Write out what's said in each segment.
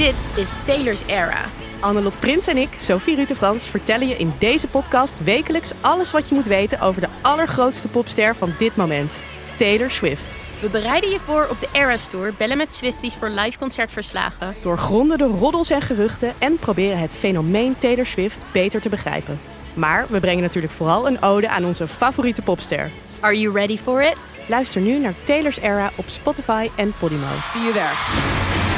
Dit is Taylor's Era. Annelot Prins en ik, Sophie Rutte-Frans, vertellen je in deze podcast wekelijks alles wat je moet weten over de allergrootste popster van dit moment, Taylor Swift. We bereiden je voor op de Eras Tour, bellen met Swifties voor live concertverslagen. Doorgronden de roddels en geruchten en proberen het fenomeen Taylor Swift beter te begrijpen. Maar we brengen natuurlijk vooral een ode aan onze favoriete popster. Are you ready for it? Luister nu naar Taylor's Era op Spotify en Podimo. See you there.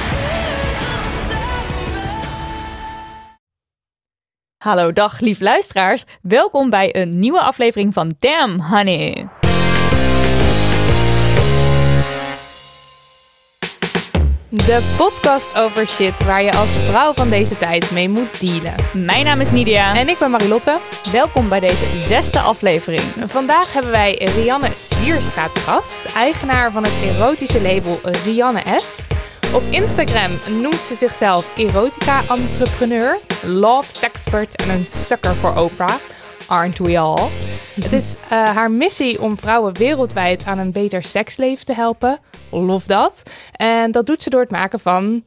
Hallo, dag lief luisteraars. Welkom bij een nieuwe aflevering van Damn Honey. De podcast over shit waar je als vrouw van deze tijd mee moet dealen. Mijn naam is Nidia. En ik ben Marilotte. welkom bij deze zesde aflevering. Vandaag hebben wij Rianne Swierstra te gast, eigenaar van het erotische label Rianne S. Op Instagram noemt ze zichzelf erotica-entrepreneur, love sexpert en een sucker voor Oprah. Aren't we all? Het is eh, haar missie om vrouwen wereldwijd aan een beter seksleven te helpen. Love dat. En dat doet ze door het maken van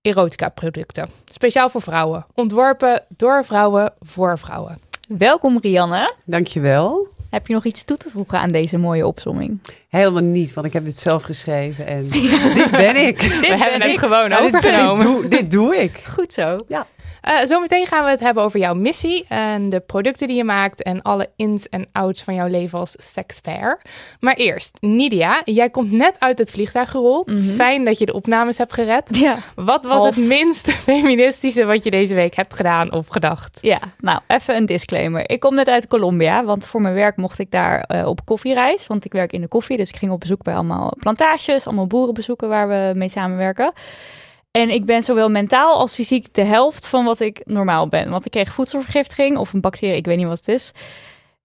erotica-producten. Speciaal voor vrouwen. Ontworpen door vrouwen voor vrouwen. Welkom Rianne. Dankjewel. Heb je nog iets toe te voegen aan deze mooie opsomming? Helemaal niet, want ik heb het zelf geschreven en dit ben ik. We hebben het ik. gewoon overgenomen. dit, doe, dit doe ik. Goed zo. Eh, zometeen gaan we het hebben over jouw missie en de producten die je maakt en alle ins en outs van jouw leven als sexpert. Maar eerst, Nidia, jij komt net uit het vliegtuig gerold. Mhm. Fijn dat je de opnames hebt gered. Ja. Wat was het minst feministische wat je deze week hebt gedaan of gedacht? Ja, nou even een disclaimer. Ik kom net uit Colombia, want voor mijn werk mocht ik daar eh, op koffiereis. Want ik werk in de koffie, dus ik ging op bezoek bij allemaal plantages, allemaal boeren bezoeken waar we mee samenwerken. En ik ben zowel mentaal als fysiek de helft van wat ik normaal ben. Want ik kreeg voedselvergiftiging of een bacterie, ik weet niet wat het is.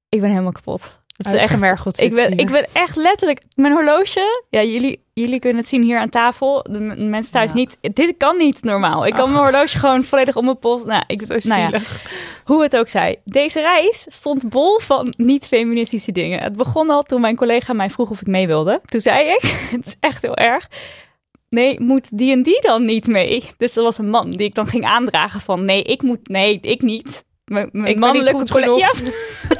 Ik ben helemaal kapot. Het is echt Uitgemergeld ik zit ben, ik ben echt letterlijk... Mijn horloge... Ja, jullie, jullie kunnen het zien hier aan tafel. De mensen thuis Ja. niet. Dit kan niet normaal. Ik kan mijn horloge gewoon volledig om mijn pols... Nou, ik, Zo nou ja, hoe het ook zij. Deze reis stond bol van niet-feministische dingen. Het begon al toen mijn collega mij vroeg of ik mee wilde. Toen zei ik, het is echt heel erg... Nee, moet die en die dan niet mee? Dus er was een man die ik dan ging aandragen van... Nee, ik moet... Nee, ik niet. Mijn, mijn Ik ben niet mannelijke collega-.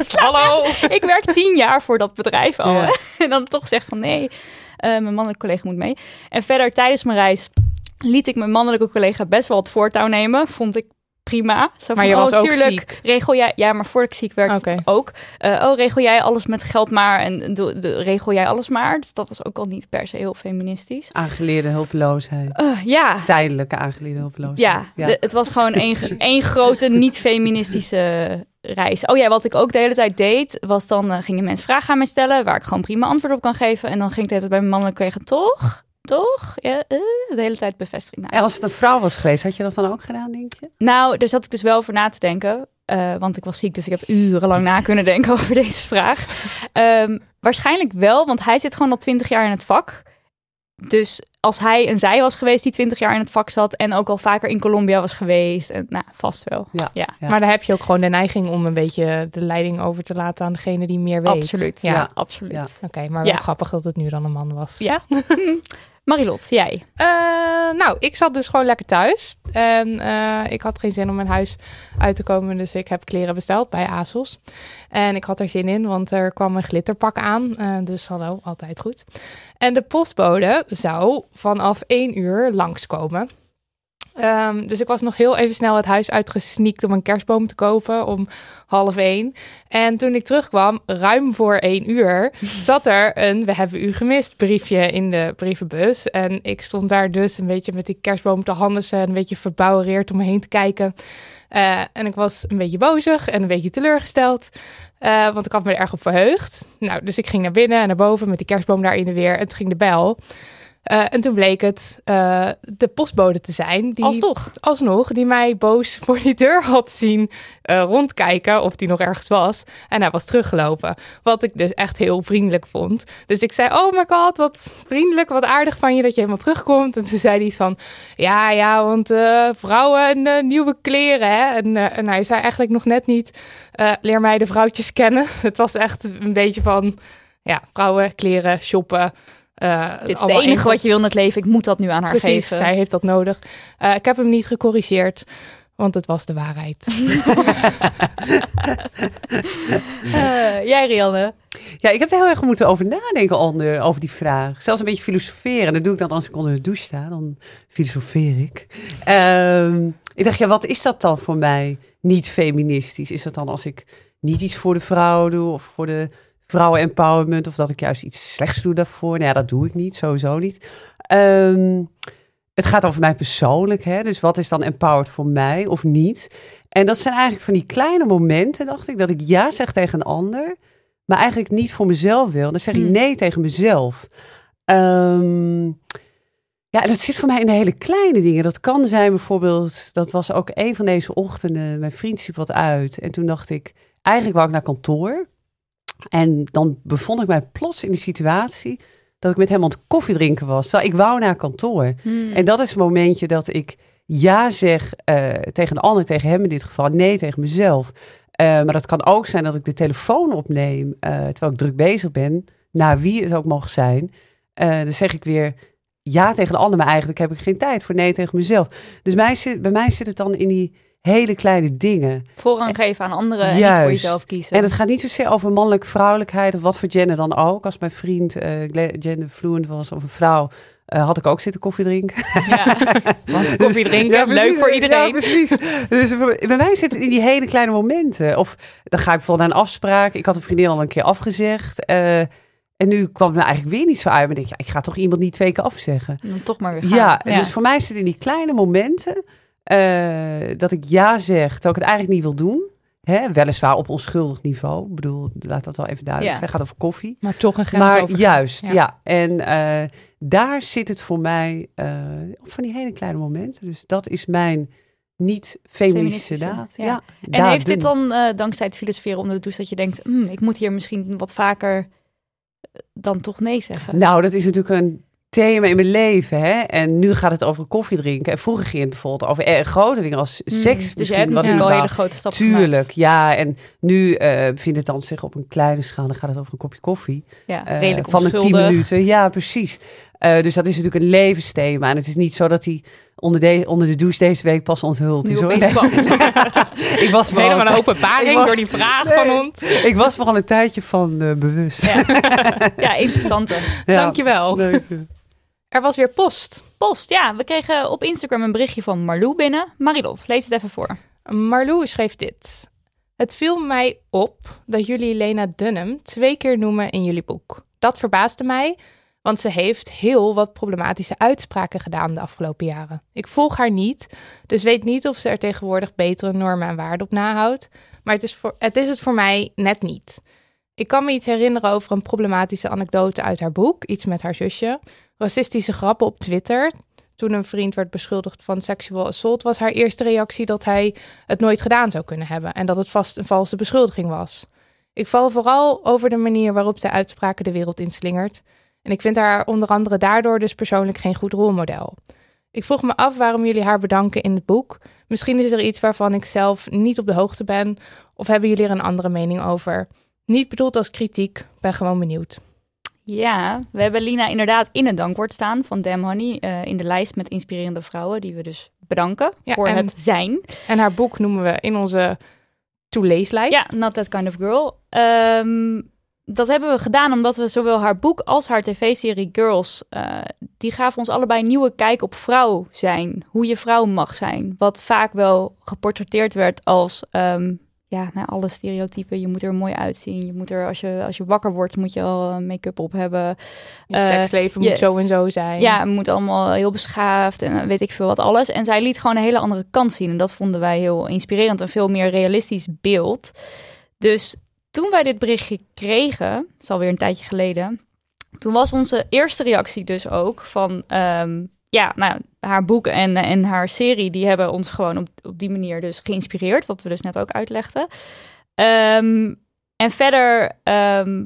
Ja, Hallo. ik werk tien jaar voor dat bedrijf al. Ja. En dan toch zegt van nee, eh, mijn mannelijke collega moet mee. En verder tijdens mijn reis liet ik mijn mannelijke collega best wel het voortouw nemen. Vond ik prima. Zo Maar van, je was oh, ook tuurlijk, ziek. regel jij... Ja, maar voordat ik ziek werd ook. Eh, oh, regel jij alles met geld maar en doe- de, regel jij alles maar. Dus dat was ook al niet per se heel feministisch. Aangeleerde hulpeloosheid. Eh, ja, Tijdelijke aangeleerde hulpeloosheid. ja, de- het was gewoon één, één grote niet-feministische reis. Oh ja, wat ik ook de hele tijd deed, was dan eh, gingen mensen vragen aan mij stellen, waar ik gewoon prima antwoord op kan geven. En dan ging ik de hele tijd bij mijn mannelijke collega, toch? Toch? Ja, eh, de hele tijd bevestiging. Nou, En als het een vrouw was geweest, had je dat dan ook gedaan, denk je? nou, daar zat ik dus wel over na te denken. eh, want ik was ziek, dus ik heb urenlang na kunnen denken over deze vraag. Ehm, waarschijnlijk wel, want hij zit gewoon al twintig jaar in het vak. Dus als hij een zij was geweest die twintig jaar in het vak zat... en ook al vaker in Colombia was geweest... En, nou, vast wel. Ja. Ja, Ja. Maar dan heb je ook gewoon de neiging om een beetje de leiding over te laten aan degene die meer weet. absoluut. Ja, Ja. absoluut. Ja. Oké, maar wel Ja. grappig dat het nu dan een man was. Ja. Marilot, jij? Eh, nou, ik zat dus gewoon lekker thuis. En eh, ik had geen zin om mijn huis uit te komen. Dus ik heb kleren besteld bij ASOS. En ik had er zin in, want er kwam een glitterpak aan. Eh, dus hallo, altijd goed. En de postbode zou vanaf één uur langskomen. Ehm, dus ik was nog heel even snel het huis uitgesneakt om een kerstboom te kopen om half één. En toen ik terugkwam, ruim voor één uur, zat er een we hebben u gemist briefje in de brievenbus. En ik stond daar dus een beetje met die kerstboom te handen en een beetje verbouwereerd om me heen te kijken. Eh, en ik was een beetje bozig en een beetje teleurgesteld. eh, want ik had me er erg op verheugd. Nou, dus ik ging naar binnen en naar boven met die kerstboom daar in de weer. En toen ging de bel. Eh, en toen bleek het eh, de postbode te zijn. Die, Alsnog. Alsnog, die mij boos voor die deur had zien eh, rondkijken of die nog ergens was. En hij was teruggelopen. Wat ik dus echt heel vriendelijk vond. Dus ik zei, oh my god, wat vriendelijk, wat aardig van je dat je helemaal terugkomt. En toen zei hij iets van, ja, ja, want vrouwen en nieuwe kleren, hè. En, en hij zei eigenlijk nog net niet, leer mij de vrouwtjes kennen. Het was echt een beetje van, ja, vrouwen, kleren, shoppen. Eh, Dit is het enige even- wat je wil in het leven. Ik moet dat nu aan haar Precies, geven. zij heeft dat nodig. Eh, ik heb hem niet gecorrigeerd, want het was de waarheid. Eh, jij, Rianne? Ja, ik heb er heel erg moeten over nadenken onder, over die vraag. Zelfs een beetje filosoferen. Dat doe ik dan als ik onder de douche sta. Dan filosofeer ik. Ehm, ik dacht, ja, wat is dat dan voor mij niet feministisch? Is dat dan als ik niet iets voor de vrouw doe of voor de vrouwen-empowerment... of dat ik juist iets slechts doe daarvoor? Nou ja, dat doe ik niet, sowieso niet. Ehm, het gaat over mij persoonlijk, hè? dus wat is dan empowered voor mij of niet? En dat zijn eigenlijk van die kleine momenten, dacht ik, dat ik ja zeg tegen een ander maar eigenlijk niet voor mezelf wil. Dan zeg ik Hmm. nee tegen mezelf. Ehm, ja, en dat zit voor mij in de hele kleine dingen. Dat kan zijn bijvoorbeeld, dat was ook een van deze ochtenden, mijn vriend sliep wat uit. En toen dacht ik, eigenlijk wou ik naar kantoor. En dan bevond ik mij plots in de situatie dat ik met hem aan het koffie drinken was. Terwijl ik wou naar kantoor. Hmm. En dat is het momentje dat ik ja zeg eh, tegen een ander, tegen hem in dit geval, nee tegen mezelf. Eh, maar dat kan ook zijn dat ik de telefoon opneem eh, terwijl ik druk bezig ben, naar wie het ook mag zijn. Dan zeg ik weer ja tegen de ander, maar eigenlijk heb ik geen tijd voor nee tegen mezelf. Dus mij zit, bij mij zit het dan in die hele kleine dingen. Voorrang geven aan anderen en niet voor Juist. jezelf kiezen. En het gaat niet zozeer over mannelijk vrouwelijkheid of wat voor gender dan ook. Als mijn vriend eh genderfluent was of een vrouw, eh, had ik ook zitten koffie drinken. Ja. Want koffie drinken, Ja, precies. leuk voor iedereen. Ja, precies. Dus bij mij zit het in die hele kleine momenten. Of dan ga ik bijvoorbeeld naar een afspraak. Ik had een vriendin al een keer afgezegd. eh, en nu kwam het me eigenlijk weer niet zo uit. Maar ik denk, ja, ik ga toch iemand niet twee keer afzeggen. Dan toch maar weer gaan. Ja, dus voor mij zit het in die kleine momenten eh, dat ik ja zeg, terwijl ik het eigenlijk niet wil doen. Hè, weliswaar op onschuldig niveau. Ik bedoel, laat dat wel even duidelijk Ja. zijn. Het gaat over koffie. Maar toch een grens Maar over. juist, Ja. ja. En eh, daar zit het voor mij eh, op van die hele kleine momenten. Dus dat is mijn niet feministische Feministische, daad. ja. Ja. En heeft dit dan dankzij het filosoferen onder de douche dat je denkt, "Hmm, ik moet hier misschien wat vaker dan toch nee zeggen? Nou, dat is natuurlijk een thema in mijn leven. Hè? En nu gaat het over koffie drinken. En vroeger ging het bijvoorbeeld over erg grote dingen als Hmm, seks. dus je hebt wat ik al hele grote stappen Tuurlijk, gemaakt. ja. En nu eh vindt het dan zich op een kleine schaal. Dan gaat het over een kopje koffie. Ja, eh, redelijk van een tien minuten. Ja, precies. Eh, dus dat is natuurlijk een levensthema. En het is niet zo dat hij onder de, onder de douche deze week pas onthuld is. Hoor. ik was me al Helemaal een een, openbaring was- door die vraag Nee. van ons. ik was me al een tijdje van eh, bewust. Ja. ja, interessante. Ja. Dankjewel. Leuk. Er was weer post. Post, ja. We kregen op Instagram een berichtje van Marlou binnen. Marilot, lees het even voor. Marlou schreef dit. Het viel mij op dat jullie Lena Dunham twee keer noemen in jullie boek. Dat verbaasde mij, want ze heeft heel wat problematische uitspraken gedaan de afgelopen jaren. Ik volg haar niet, dus weet niet of ze er tegenwoordig betere normen en waarden op nahoudt, maar het is, voor, het is het voor mij net niet. Ik kan me iets herinneren over een problematische anekdote uit haar boek, iets met haar zusje. Racistische grappen op Twitter. Toen een vriend werd beschuldigd van sexual assault, was haar eerste reactie dat hij het nooit gedaan zou kunnen hebben en dat het vast een valse beschuldiging was. Ik val vooral over de manier waarop zij uitspraken de wereld inslingert. En ik vind haar onder andere daardoor dus persoonlijk geen goed rolmodel. Ik vroeg me af waarom jullie haar bedanken in het boek. Misschien is er iets waarvan ik zelf niet op de hoogte ben, of hebben jullie er een andere mening over? Niet bedoeld als kritiek, ben gewoon benieuwd. Ja, we hebben Lina inderdaad in het dankwoord staan van Damn Honey eh, in de lijst met inspirerende vrouwen, die we dus bedanken Ja, voor en- het zijn. En haar boek noemen we in onze to-leeslijst. Ja, Not That Kind of Girl. Ehm, dat hebben we gedaan omdat we zowel haar boek als haar tv-serie Girls, eh, die gaven ons allebei een nieuwe kijk op vrouw zijn. Hoe je vrouw mag zijn. Wat vaak wel geportretteerd werd als, ehm, ja, nou, alle stereotypen. Je moet er mooi uitzien. Je moet er, als je, als je wakker wordt, moet je al eh, make-up op hebben. Je Eh, seksleven je- moet zo en zo zijn. Ja, het moet allemaal heel beschaafd en eh, weet ik veel wat alles. En zij liet gewoon een hele andere kant zien. En dat vonden wij heel inspirerend. Een veel meer realistisch beeld. Dus toen wij dit berichtje kregen, het is alweer een tijdje geleden, toen was onze eerste reactie dus ook van... ehm, ja, nou, haar boek en, en haar serie... die hebben ons gewoon op, op die manier dus geïnspireerd. Wat we dus net ook uitlegden. Ehm, en verder... ehm,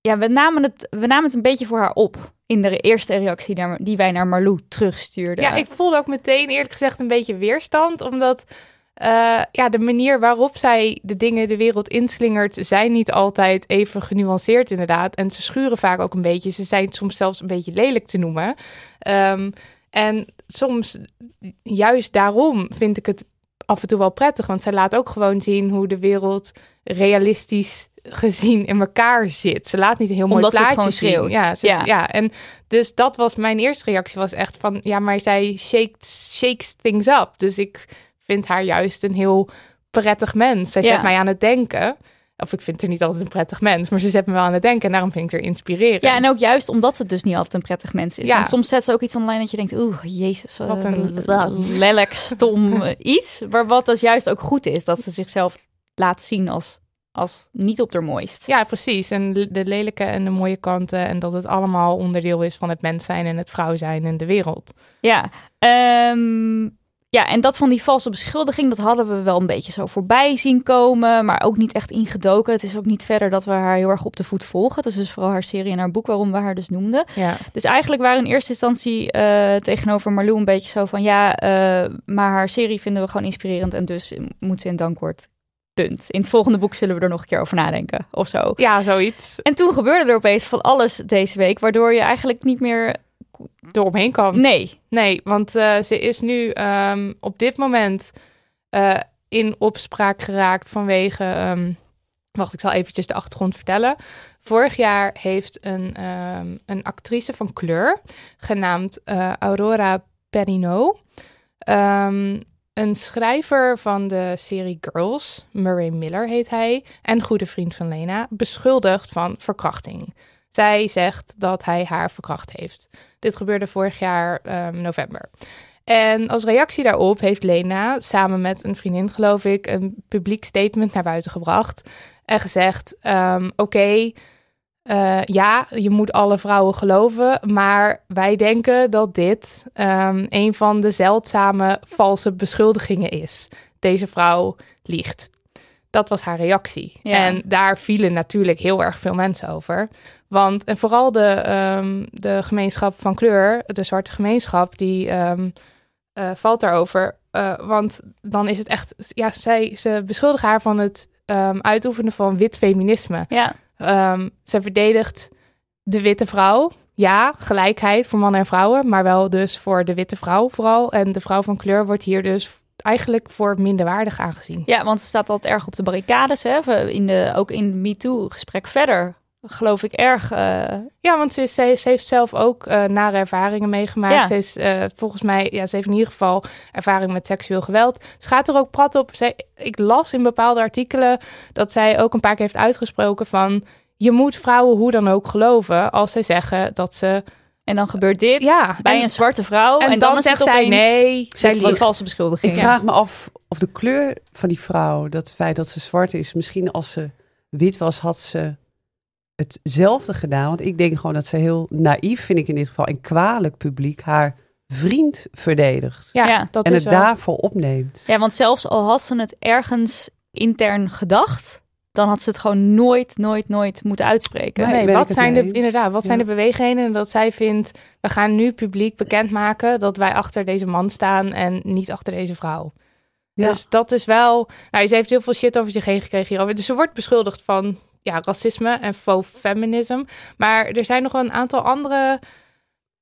ja, we namen, het, we namen het een beetje voor haar op... in de eerste reactie die wij naar Marlou terugstuurden. Ja, ik voelde ook meteen eerlijk gezegd een beetje weerstand, omdat eh, ja, de manier waarop zij de dingen de wereld inslingert, zijn niet altijd even genuanceerd inderdaad. En ze schuren vaak ook een beetje. Ze zijn soms zelfs een beetje lelijk te noemen. Ehm, en soms, juist daarom vind ik het af en toe wel prettig, want zij laat ook gewoon zien hoe de wereld realistisch gezien in elkaar zit. Ze laat niet een heel mooi Omdat het plaatje zien. Ja, ze- Ja. ja, en dus dat was mijn eerste reactie was echt van ja, maar zij shakes, shakes things up. Dus ik vind haar juist een heel prettig mens. Zij Ja. zet mij aan het denken. Of ik vind haar niet altijd een prettig mens, maar ze zet me wel aan het denken en daarom vind ik haar inspirerend. Ja, en ook juist omdat het dus niet altijd een prettig mens is. Ja. Want soms zet ze ook iets online dat je denkt, oeh, jezus, wat Wat een lelijk, stom eh, iets. Maar wat dus juist ook goed is, dat ze zichzelf laat zien als, als niet op haar mooist. Ja, precies. En de lelijke en de mooie kanten. En dat het allemaal onderdeel is van het mens zijn en het vrouw zijn en de wereld. Ja, ehm, ja, en dat van die valse beschuldiging, dat hadden we wel een beetje zo voorbij zien komen, maar ook niet echt ingedoken. Het is ook niet verder dat we haar heel erg op de voet volgen. Dat is dus vooral haar serie en haar boek waarom we haar dus noemden. Ja, Dus eigenlijk waren in eerste instantie eh, tegenover Marlou een beetje zo van ja, eh, maar haar serie vinden we gewoon inspirerend en dus moet ze in dankwoord. Punt. In het volgende boek zullen we er nog een keer over nadenken of zo. ja zoiets. En toen gebeurde er opeens van alles deze week, waardoor je eigenlijk niet meer. Eromheen kan. Nee. Nee, want eh, ze is nu ehm, op dit moment eh, in opspraak geraakt vanwege. ehm, wacht, ik zal eventjes de achtergrond vertellen. Vorig jaar heeft een, ehm, een actrice van kleur, genaamd eh, Aurora ehm, een schrijver van de serie Girls, Murray Miller heet hij, en goede vriend van Lena, beschuldigd van verkrachting. Zij zegt dat hij haar verkracht heeft. Dit gebeurde vorig jaar ehm, november. En als reactie daarop heeft Lena samen met een vriendin, geloof ik, een publiek statement naar buiten gebracht. En gezegd: ehm, Oké, eh, ja, je moet alle vrouwen geloven. Maar wij denken dat dit ehm, een van de zeldzame valse beschuldigingen is. Deze vrouw liegt. Dat was haar reactie. Ja. En daar vielen natuurlijk heel erg veel mensen over. Want, en vooral de, ehm, de gemeenschap van kleur, de zwarte gemeenschap, die ehm, eh, valt daarover. Eh, want dan is het echt, ja, zij, ze beschuldigen haar van het ehm, uitoefenen van wit feminisme. Ja, ze verdedigt de witte vrouw. Ja, gelijkheid voor mannen en vrouwen, maar wel dus voor de witte vrouw vooral. En de vrouw van kleur wordt hier dus eigenlijk voor minderwaardig aangezien. ja, want ze staat altijd erg op de barricades. Hè? In de, ook in MeToo-gesprek verder, geloof ik erg. eh, Ja, want ze, is- ze, ze heeft zelf ook eh, nare ervaringen meegemaakt. Ja. Ze is eh, volgens mij, ja, ze heeft in ieder geval ervaring met seksueel geweld. Ze gaat er ook prat op. Zij, ik las in bepaalde artikelen dat zij ook een paar keer heeft uitgesproken van... Je moet vrouwen hoe dan ook geloven als zij zeggen dat ze... en dan gebeurt dit Ja, bij en- een zwarte vrouw. en, En, dan, is zegt het zij nee, zij die liegt. valse beschuldiging. Ik vraag me af of de kleur van die vrouw, dat feit dat ze zwart is, misschien als ze wit was, had ze hetzelfde gedaan. Want ik denk gewoon dat ze heel naïef, vind ik in dit geval, en kwalijk publiek haar vriend verdedigt. Ja, Ja. dat en is het wel. daarvoor opneemt. Ja, want zelfs al had ze het ergens intern gedacht, dan had ze het gewoon nooit, nooit, nooit moeten uitspreken. Nee, wat zijn, de, inderdaad, wat zijn de beweegredenen dat zij vindt... we gaan nu publiek bekendmaken dat wij achter deze man staan... en niet achter deze vrouw. Ja. Dus dat is wel... Nou, ze heeft heel veel shit over zich heen gekregen hierover. Dus ze wordt beschuldigd van ja, racisme en faux feminism. Maar er zijn nog wel een aantal andere...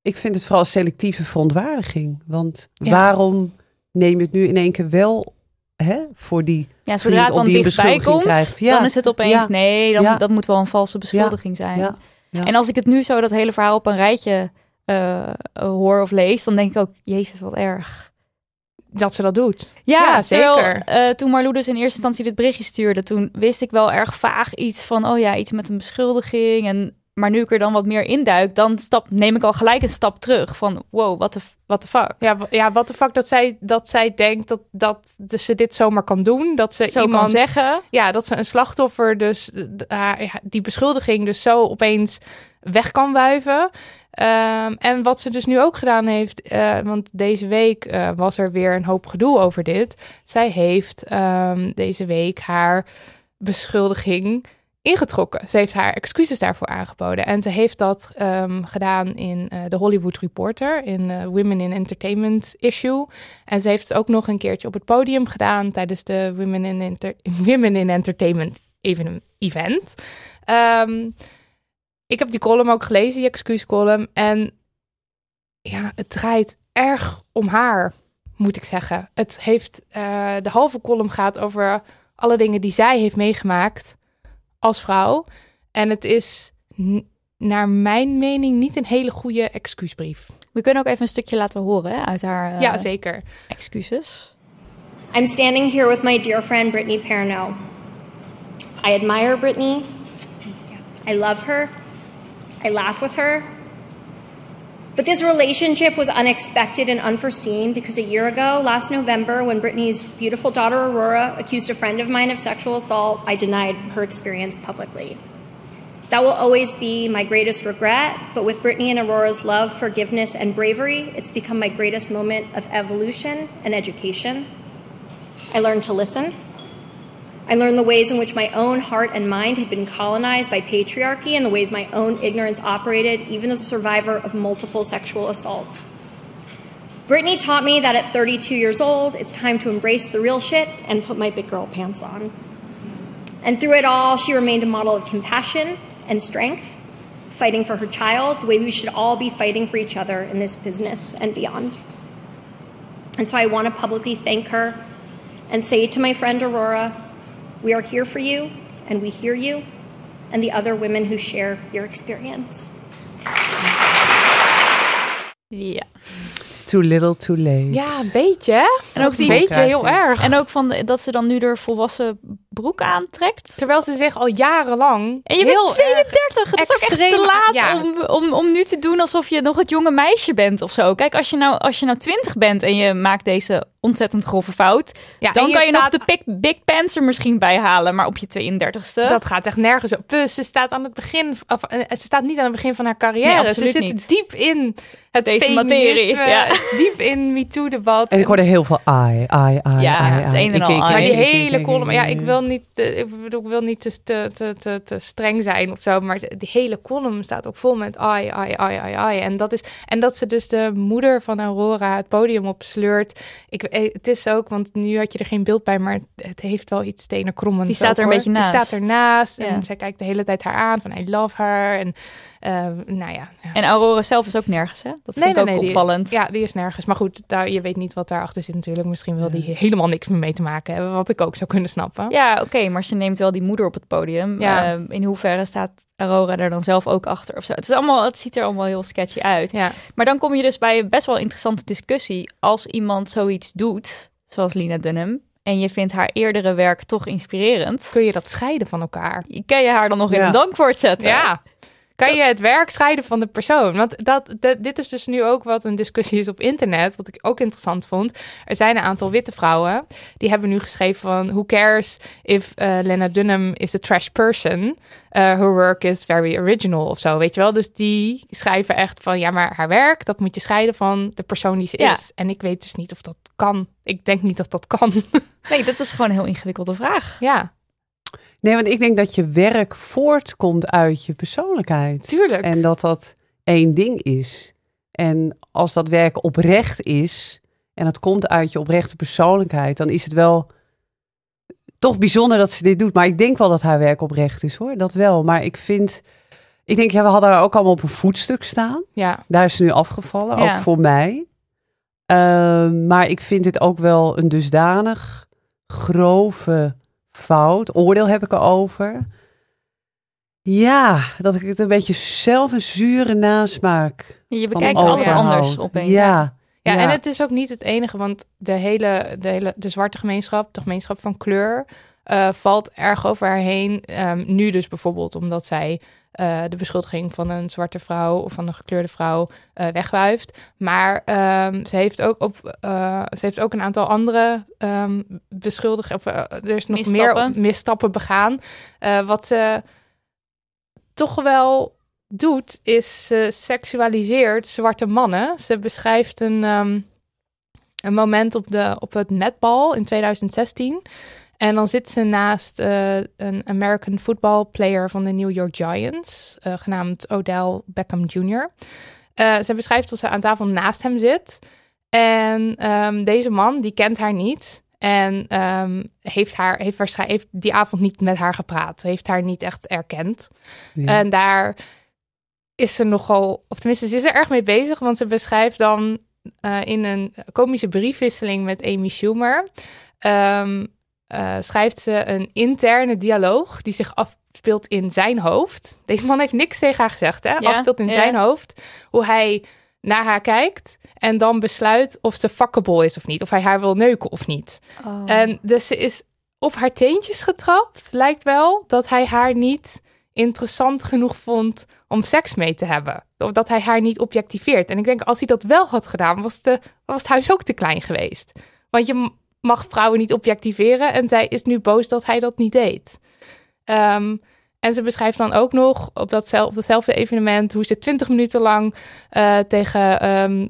Ik vind het vooral selectieve verontwaardiging. Want Ja. waarom neem je het nu in één keer wel hè, voor die... Ja, zodra het dan die dichtbij komt, krijgt. Ja, dan is het opeens, ja. nee, dan, dat moet wel een valse beschuldiging zijn. En als ik het nu zo, dat hele verhaal op een rijtje eh, hoor of lees, dan denk ik ook, jezus, wat erg. Dat ze dat doet. Ja, Ja, terwijl zeker. eh, toen Marlou dus in eerste instantie dit berichtje stuurde, toen wist ik wel erg vaag iets van, oh ja, iets met een beschuldiging. En Maar nu ik er dan wat meer induik, dan stap, neem ik al gelijk een stap terug. Van wow, what the, what the fuck. Ja, ja wat de fuck dat zij, dat zij denkt dat, dat dus ze dit zomaar kan doen. Dat ze Zo iemand kan zeggen. Ja, dat ze een slachtoffer dus die beschuldiging dus zo opeens weg kan wuiven. Ehm, en wat ze dus nu ook gedaan heeft, eh, want deze week eh, was er weer een hoop gedoe over dit. Zij heeft ehm, deze week haar beschuldiging ingetrokken. Ze heeft haar excuses daarvoor aangeboden. En ze heeft dat ehm, gedaan in eh, de Hollywood Reporter, in eh, Women in Entertainment issue. En ze heeft het ook nog een keertje op het podium gedaan tijdens de Women in, Women in Entertainment even- event. Ik heb die column ook gelezen, die excuuscolumn. En ja, het draait erg om haar, moet ik zeggen. Het heeft, eh, de halve column gaat over alle dingen die zij heeft meegemaakt als vrouw. En het is naar mijn mening niet een hele goede excuusbrief. We kunnen ook even een stukje laten horen hè, uit haar eh, ja, zeker. excuses. I'm standing here with my dear friend Brittany Perno. I admire Brittany. I love her. I laugh with her. But this relationship was unexpected and unforeseen because a year ago, last November, when Brittany's beautiful daughter Aurora accused a friend of mine of sexual assault, I denied her experience publicly. That will always be my greatest regret, but with Brittany and Aurora's love, forgiveness, and bravery, it's become my greatest moment of evolution and education. I learned to listen. I learned the ways in which my own heart and mind had been colonized by patriarchy and the ways my own ignorance operated, even as a survivor of multiple sexual assaults. Brittany taught me that at 32 years old, it's time to embrace the real shit and put my big girl pants on. And through it all, she remained a model of compassion and strength, fighting for her child the way we should all be fighting for each other in this business and beyond. And so I want to publicly thank her and say to my friend Aurora, we are here for you and we hear you and the other women who share your experience. Ja. Too little, too late. Ja, een beetje. hè? En ook een die- beetje heel erg. En ook van de- dat ze dan nu de volwassen broek aantrekt. Terwijl ze zich al jarenlang En je heel bent 32. Het is ook echt te laat ja. om, om, om nu te doen alsof je nog het jonge meisje bent of zo. Kijk, als je nou, als je nou 20 bent en je maakt deze ontzettend grove fout, Ja, dan je kan je nog de big, big pants er misschien bij halen. Maar op je 32ste. Dat gaat echt nergens op. Plus, ze staat aan het begin, of, eh, ze staat niet aan het begin van haar carrière. Nee, ze zit niet. diep in het Deze feminisme, materie, ja. diep in MeToo-debat. En ik hoorde heel veel ai, ai, ai, Ja, ai, het ai. een en al. Maar die hele column, ja, ik ik- wil niet, ik bedoel, ik wil niet te, te, te, te, streng zijn of zo, maar die hele column staat ook vol met ai, ai, ai, ai, ai. En dat, is, en dat ze dus de moeder van Aurora het podium opsleurt. Ik, eh, het is ook, want nu had je er geen beeld bij, maar het heeft wel iets stenen krommends. Die staat ook, er een beetje Die naast. staat ernaast Ja. en zij kijkt de hele tijd haar aan van I love her. En nou ja. En Aurora zelf is ook nergens, hè? Dat vind Nee, ik nee, ook nee, die- opvallend. Ja, die is nergens. Maar goed, daar, je weet niet wat daarachter zit natuurlijk. Misschien wil die helemaal niks meer mee te maken hebben, wat ik ook zou kunnen snappen. Ja, oké, maar ze neemt wel die moeder op het podium. Ja. Eh, in hoeverre staat Aurora er dan zelf ook achter of zo? Het, is allemaal, het ziet er allemaal heel sketchy uit. Ja. Maar dan kom je dus bij een best wel interessante discussie. Als iemand zoiets doet, zoals Lina Dunham, en je vindt haar eerdere werk toch inspirerend, Kun je dat scheiden van elkaar? kan je haar dan nog in Ja. een dankwoord zetten? Ja. Kan je het werk scheiden van de persoon? Want dat, dat, dit is dus nu ook wat een discussie is op internet, wat ik ook interessant vond. Er zijn een aantal witte vrouwen die hebben nu geschreven van who cares if uh, Lena Dunham is a trash person, uh, her work is very original of zo, weet je wel? Dus die schrijven echt van ja, maar haar werk, dat moet je scheiden van de persoon die ze Ja. is. En ik weet dus niet of dat kan. Ik denk niet dat dat kan. Nee, dat is gewoon een heel ingewikkelde vraag. ja, Nee, want ik denk dat je werk voortkomt uit je persoonlijkheid. tuurlijk. En dat dat één ding is. En als dat werk oprecht is en het komt uit je oprechte persoonlijkheid, dan is het wel toch bijzonder dat ze dit doet. Maar ik denk wel dat haar werk oprecht is hoor, dat wel. Maar ik vind, ik denk, ja, we hadden haar ook allemaal op een voetstuk staan. ja, Daar is ze nu afgevallen, Ja. ook voor mij. Ehm, maar ik vind het ook wel een dusdanig grove fout. Oordeel heb ik erover. Ja, dat ik het een beetje zelf een zure nasmaak Je bekijkt alles anders opeens. Ja, Ja, Ja. en het is ook niet het enige, want de hele, de hele de zwarte gemeenschap, de gemeenschap van kleur, eh, valt erg over haar heen. Ehm, nu dus bijvoorbeeld omdat zij eh, de beschuldiging van een zwarte vrouw of van een gekleurde vrouw eh, wegwuift. Maar ehm, ze, heeft ook op, ze heeft ook een aantal andere um, beschuldigingen. Of, er is nog Misstappen. meer misstappen begaan. Wat ze toch wel doet, is ze seksualiseert zwarte mannen. Ze beschrijft een, ehm, een moment op, de, op het netbal in 2016. En dan zit ze naast eh, een American football player van de New York Giants, eh, genaamd Odell Beckham Jr. Eh, ze beschrijft dat ze aan tafel naast hem zit. En ehm, deze man, die kent haar niet. En ehm, heeft, haar, heeft, waarschijnlijk, heeft die avond niet met haar gepraat. Heeft haar niet echt erkend. Ja. En daar is ze nogal, of tenminste, ze is er erg mee bezig, want ze beschrijft dan in een komische briefwisseling met Amy Schumer, ehm, eh, schrijft ze een interne dialoog die zich afspeelt in zijn hoofd. Deze man heeft niks tegen haar gezegd, hè? Ja, afspeelt in ja. zijn hoofd, hoe hij naar haar kijkt en dan besluit of ze fuckable is of niet, of hij haar wil neuken of niet. Oh. En dus ze is op haar teentjes getrapt. Lijkt wel dat hij haar niet interessant genoeg vond om seks mee te hebben. Of dat hij haar niet objectiveert. En ik denk, als hij dat wel had gedaan, was, de, was het huis ook te klein geweest. Want je mag vrouwen niet objectiveren. En zij is nu boos dat hij dat niet deed. Ehm, en ze beschrijft dan ook nog op, datzelfde, op datzelfde evenement hoe ze twintig minuten lang eh, tegen ehm,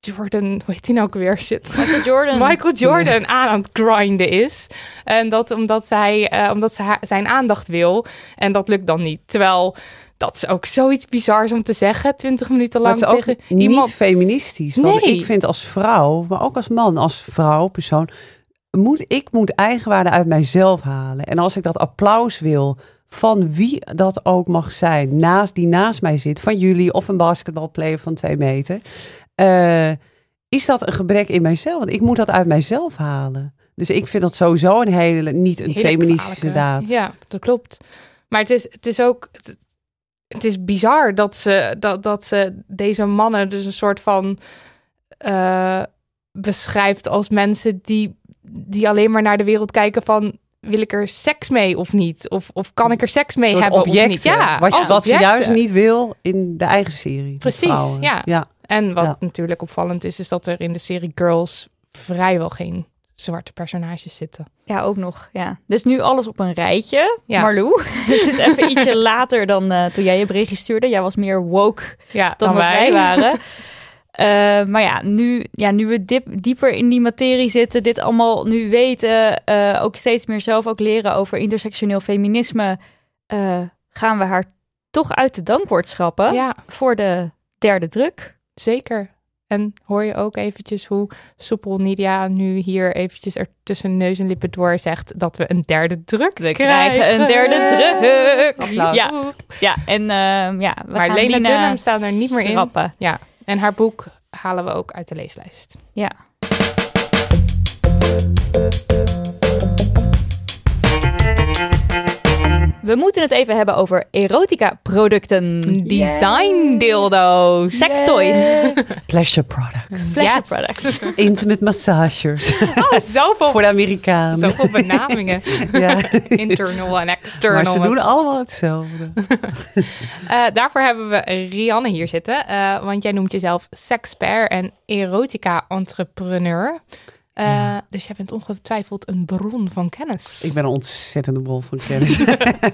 Jordan, hoe heet die nou ook weer? Shit. Michael Jordan. Michael Jordan aan aan het grinden is. En dat omdat, zij, eh, omdat ze haar- zijn aandacht wil. En dat lukt dan niet. Terwijl dat is ook zoiets bizars om te zeggen. Twintig minuten lang het is ook tegen niet iemand. feministisch. Want Nee. ik vind als vrouw, maar ook als man, als vrouw, persoon, moet, ik moet eigenwaarde uit mijzelf halen. En als ik dat applaus wil van wie dat ook mag zijn, naast, die naast mij zit, van jullie of een basketbalplayer van twee meter, eh, is dat een gebrek in mijzelf? Want ik moet dat uit mijzelf halen. Dus ik vind dat sowieso een hele, niet een hele feministische kwalijke- daad. Ja, dat klopt. Maar het is, het is ook. Het, het is bizar dat ze, dat, dat ze deze mannen dus een soort van. eh, beschrijft als mensen die, die alleen maar naar de wereld kijken van. Wil ik er seks mee of niet? Of, of kan ik er seks mee hebben objecten, of niet? Ja, wat, je- als wat ze juist niet wil in de eigen serie. Precies, ja. ja. En wat Ja. natuurlijk opvallend is, is dat er in de serie Girls vrijwel geen zwarte personages zitten. Ja, ook nog. Ja. Dus nu alles op een rijtje. Ja. Marlou, het is even ietsje later dan eh, toen jij je berichtje stuurde. Jij was meer woke Ja, dan, wij waren. Eh, maar ja nu, ja, nu we dip, dieper in die materie zitten, dit allemaal nu weten, eh, ook steeds meer zelf ook leren over intersectioneel feminisme, gaan we haar toch uit de dankwoord schrappen Ja, voor de derde druk. zeker. En hoor je ook eventjes hoe soepel Nidia nu hier eventjes er tussen neus en lippen door zegt dat we een derde druk We krijgen een derde druk. Applaus. Ja, ja, en ehm, ja, we Maar gaan Lena Dunham staat er niet meer in. Ja, en haar boek halen we ook uit de leeslijst. Ja. We moeten het even hebben over erotica-producten. Design dildo's. Sextoys. Pleasure products. Pleasure Yes. products. Intimate massagers. Oh, zoveel, Voor de Amerikanen. zoveel benamingen. Ja. Internal en external. Maar ze doen allemaal hetzelfde. Eh, daarvoor hebben we Rianne hier zitten. eh, want jij noemt jezelf sexpert en erotica-entrepreneur. Eh, Ja. Dus jij bent ongetwijfeld een bron van kennis. Ik ben een ontzettende bol van kennis.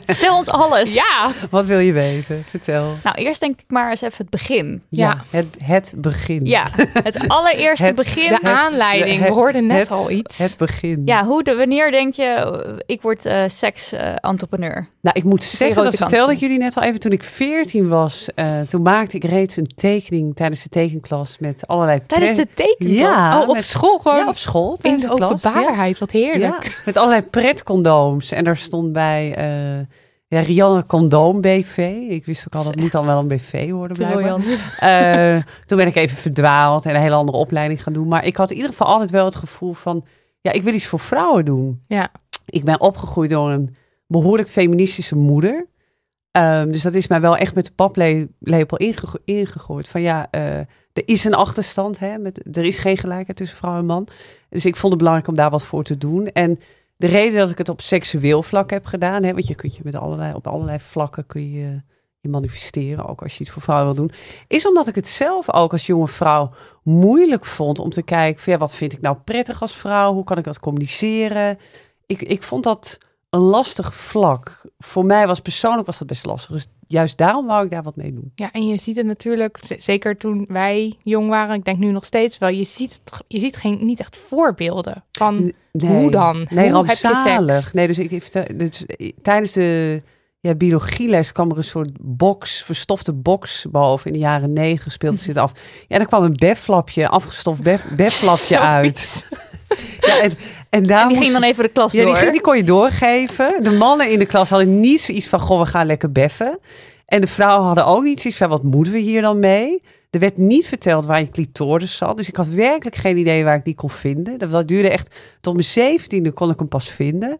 Vertel ons alles. Ja, Wat wil je weten? Vertel. Nou, eerst denk ik maar eens even het begin. Ja. Het, het begin. Ja, het allereerste Het- begin. de aanleiding. Het- we hoorden net het- al iets. Het begin. Ja, hoe de, wanneer denk je, ik word eh seks-entrepreneur? Nou, ik moet zeggen, dat vertelde ik jullie net al even. Toen ik 14 was, eh, toen maakte ik reeds een tekening tijdens de tekenklas met allerlei... Tijdens de tekenklas? Ja, oh, op met- school gewoon. Ja, op school. In tijdens de de klas, ja. openbaarheid. Wat heerlijk. Ja, met allerlei pretcondooms. En daar stond bij eh, ja, Rianne Condoom BV. Ik wist ook al, dat moet dan wel een BV worden blijkbaar. Eh, toen ben ik even verdwaald en een hele andere opleiding gaan doen. Maar ik had in ieder geval altijd wel het gevoel van... Ja, ik wil iets voor vrouwen doen. Ja. Ik ben opgegroeid door een behoorlijk feministische moeder. Ehm, dus dat is mij wel echt met de paplepel inge- ingegooid. Van ja, eh, er is een achterstand. Hè, met, er is geen gelijkheid tussen vrouw en man. Dus ik vond het belangrijk om daar wat voor te doen. En de reden dat ik het op seksueel vlak heb gedaan, hè, want je kunt je met allerlei, op allerlei vlakken kun je je manifesteren, ook als je iets voor vrouwen wil doen, is omdat ik het zelf ook als jonge vrouw moeilijk vond om te kijken, ja, wat vind ik nou prettig als vrouw? Hoe kan ik dat communiceren? Ik, ik vond dat een lastig vlak. Voor mij was persoonlijk was dat best lastig. Dus juist daarom wou ik daar wat mee doen. Ja, en je ziet het natuurlijk, zeker toen wij jong waren, ik denk nu nog steeds wel, je ziet, het, je ziet geen, niet echt voorbeelden van Nee. hoe dan? Nee, hoe heb je rampzalig. seks? Nee, dus ik vertel- dus, eh, tijdens de ja, biologieles kwam er een soort box, verstofte box boven in de jaren negentig speelde zich af. Ja, dan kwam een befflapje, afgestoft bef, befflapje uit. Ja, en, en daar En die moest- ging dan even de klas ja, die, door. ging- die kon je doorgeven. De mannen in de klas hadden niet zoiets van, goh, we gaan lekker beffen. En de vrouwen hadden ook niet zoiets van, wat moeten we hier dan mee? Er werd niet verteld waar je clitoris zat. Dus ik had werkelijk geen idee waar ik die kon vinden. Dat, dat duurde echt, tot mijn zeventiende kon ik hem pas vinden.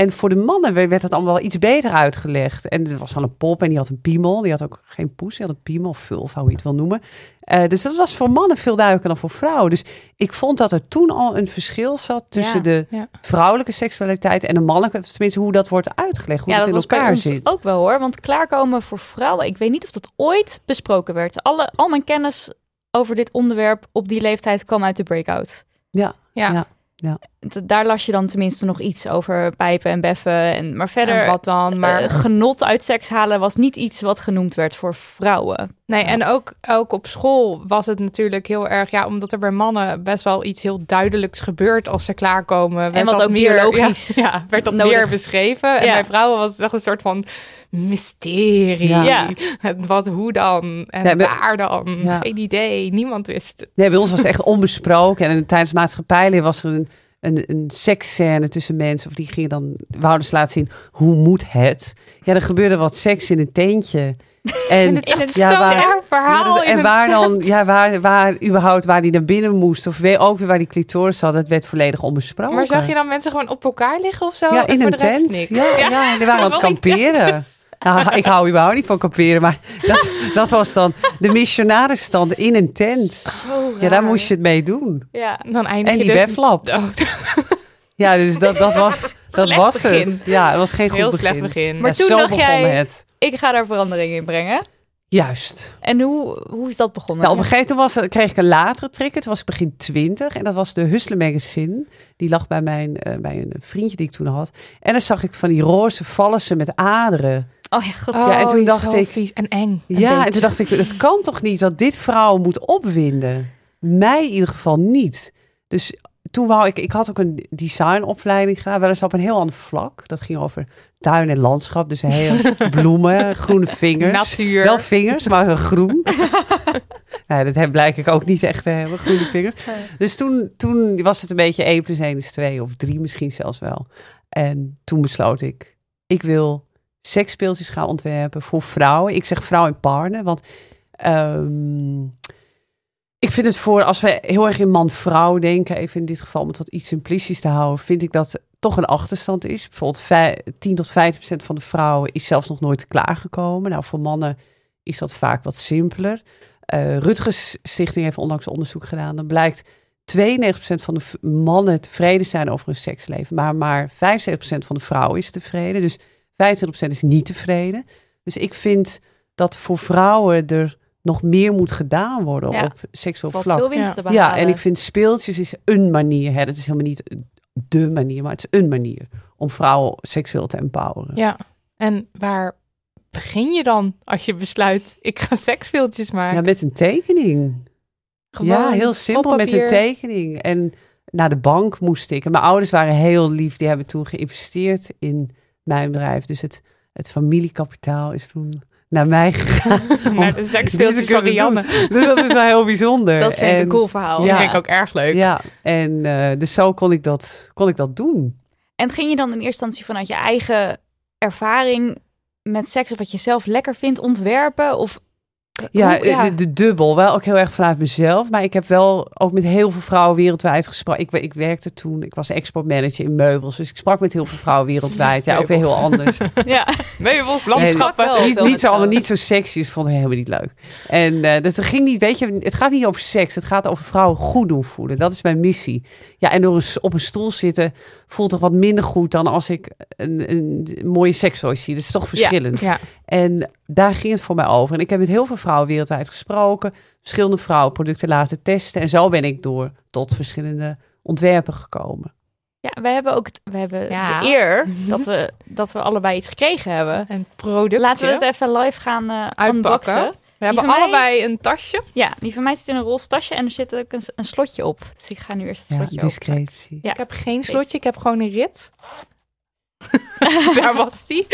En voor de mannen werd dat allemaal wel iets beter uitgelegd. En er was wel een pop en die had een piemel. Die had ook geen poes, die had een piemel of vulva, hoe je het wil noemen. Eh, dus dat was voor mannen veel duidelijker dan voor vrouwen. Dus ik vond dat er toen al een verschil zat tussen Ja, de ja. vrouwelijke seksualiteit en de mannelijke. Tenminste, hoe dat wordt uitgelegd, hoe ja, dat, dat in elkaar zit. ook wel hoor. Want klaarkomen voor vrouwen, ik weet niet of dat ooit besproken werd. Alle, al mijn kennis over dit onderwerp op die leeftijd kwam uit de breakout. Ja, Ja. ja. Daar las je dan tenminste nog iets over pijpen en beffen. En, maar verder, En wat dan? Maar eh, genot uit seks halen was niet iets wat genoemd werd voor vrouwen. Nee, en ook, ook op school was het natuurlijk heel erg, ja, omdat er bij mannen best wel iets heel duidelijks gebeurt als ze klaarkomen. werd wat dat ook meer, biologisch Ja, ja, werd dat nodig. meer beschreven. En Ja. bij vrouwen was het echt een soort van mysterie. Ja. Wat, hoe dan? En bij- waar dan? Ja. Geen idee. Niemand wist het. Nee, bij ons was het echt onbesproken. En tijdens maatschappijleer was er een, een, een seksscène tussen mensen. Of die gingen dan, wouden ze laten zien, hoe moet het? Ja, er gebeurde wat seks in een teentje. En, het ja, zo'n waar- verhaal. Ja, dat- en waar dan, ja, waar, waar überhaupt, waar die naar binnen moest. Of weer, ook weer waar die clitoris zat, dat werd volledig onbesproken. Maar zag je dan mensen gewoon op elkaar liggen of zo? Ja, in voor een de rest tent. niks? Ja, ja. die waren aan het kamperen. Nou, ik hou überhaupt niet van kamperen, maar dat, dat was dan de missionarisstand in een tent. Ja, daar moest je het mee doen. Ja. Dan eindig En je die dus... webflap. Oh, Ja, dus dat, dat was, dat Slecht was begin. het. Ja, het was geen goed heel begin. slecht begin. Maar Ja, toen zo dacht begon jij- het. Ik ga daar verandering in brengen. Juist. En hoe, hoe is dat begonnen? Nou, op een gegeven moment was, kreeg ik een latere trigger. Toen was ik begin twintig. En dat was de Hustler Magazine. Die lag bij, mijn, eh, bij een vriendje die ik toen had. En dan zag ik van die roze vallen met aderen. Oh ja, god. Oh, Ja, en toen dacht zo ik- vies en eng. en Ja, en toen dacht ik, het kan toch niet dat dit vrouw moet opwinden? Mij in ieder geval niet. Dus toen wou ik, ik had ook een designopleiding gedaan, weliswaar op een heel ander vlak. Dat ging over tuin en landschap, dus heel bloemen, groene vingers. Natuur. Wel vingers, maar groen. nee, dat heb blijk ik ook niet echt te hebben, groene vingers. Dus toen, toen was het een beetje 1 plus 1 is 2 of 3 misschien zelfs wel. En toen besloot ik, ik wil seksspeeltjes gaan ontwerpen voor vrouwen. Ik zeg vrouw en partner, want ehm, ik vind het voor, als we heel erg in man-vrouw denken, even in dit geval om het wat iets simplistisch te houden, vind ik dat toch een achterstand is. Bijvoorbeeld vij- 10 tot 15 procent van de vrouwen is zelfs nog nooit klaargekomen. Nou, voor mannen is dat vaak wat simpeler. Eh Rutgers Stichting heeft onlangs onderzoek gedaan. Dan blijkt 92% van de mannen tevreden zijn over hun seksleven, maar maar 75% van de vrouwen is tevreden. Dus 25% is niet tevreden. Dus ik vind dat voor vrouwen er nog meer moet gedaan worden Ja. op seksueel Valt vlak. veel winst Ja. Ja, en ik vind speeltjes is een manier. Hè. Dat is helemaal niet de manier, maar het is een manier om vrouwen seksueel te empoweren. Ja, en waar begin je dan als je besluit, ik ga seksfilmpjes maken? Ja, met een tekening. Gewoon ja, heel simpel met een tekening. En naar de bank moest ik. En mijn ouders waren heel lief. Die hebben toen geïnvesteerd in mijn bedrijf. Dus het, het familiekapitaal is toen naar mij gegaan. Naar de seksfilmpjes van Rianne. Dus dat is wel heel bijzonder. Dat vind ik En- een cool verhaal. Ja. Dat vind ik ook erg leuk. Ja, en eh, dus zo kon ik, dat, kon ik dat doen. En ging je dan in eerste instantie vanuit je eigen ervaring met seks of wat je zelf lekker vindt ontwerpen? Of Ja, Hoe- ja. De, de dubbel. Wel ook heel erg vanuit mezelf. Maar ik heb wel ook met heel veel vrouwen wereldwijd gesproken. Ik, ik werkte toen, ik was exportmanager in meubels. Dus ik sprak met heel veel vrouwen wereldwijd. Ja, ook weer heel anders. ja. Meubels, landschappen. niet, niet zo allemaal niet zo sexy. Dus vond ik helemaal niet leuk. En eh dus het ging niet, weet je, het gaat niet over seks. Het gaat over vrouwen goed doen voelen. Dat is mijn missie. Ja, en door een, op een stoel zitten voelt toch wat minder goed dan als ik een, een mooie sekstooi zie. Dat is toch verschillend. Ja. En daar ging het voor mij over. En ik heb met heel veel vrouwen wereldwijd gesproken. Verschillende vrouwen producten laten testen. En zo ben ik door tot verschillende ontwerpen gekomen. Ja, we hebben ook we hebben Ja. de eer dat we, dat we allebei iets gekregen hebben. Een product. Laten we het even live gaan eh Uitpakken. unboxen. We hebben mij- allebei een tasje. Ja, die van mij zit in een roze tasje en er zit ook een, een slotje op. Dus ik ga nu eerst het Ja, slotje openen. discretie. Ja, ik heb geen slotje, ik heb gewoon een rit. Daar was die.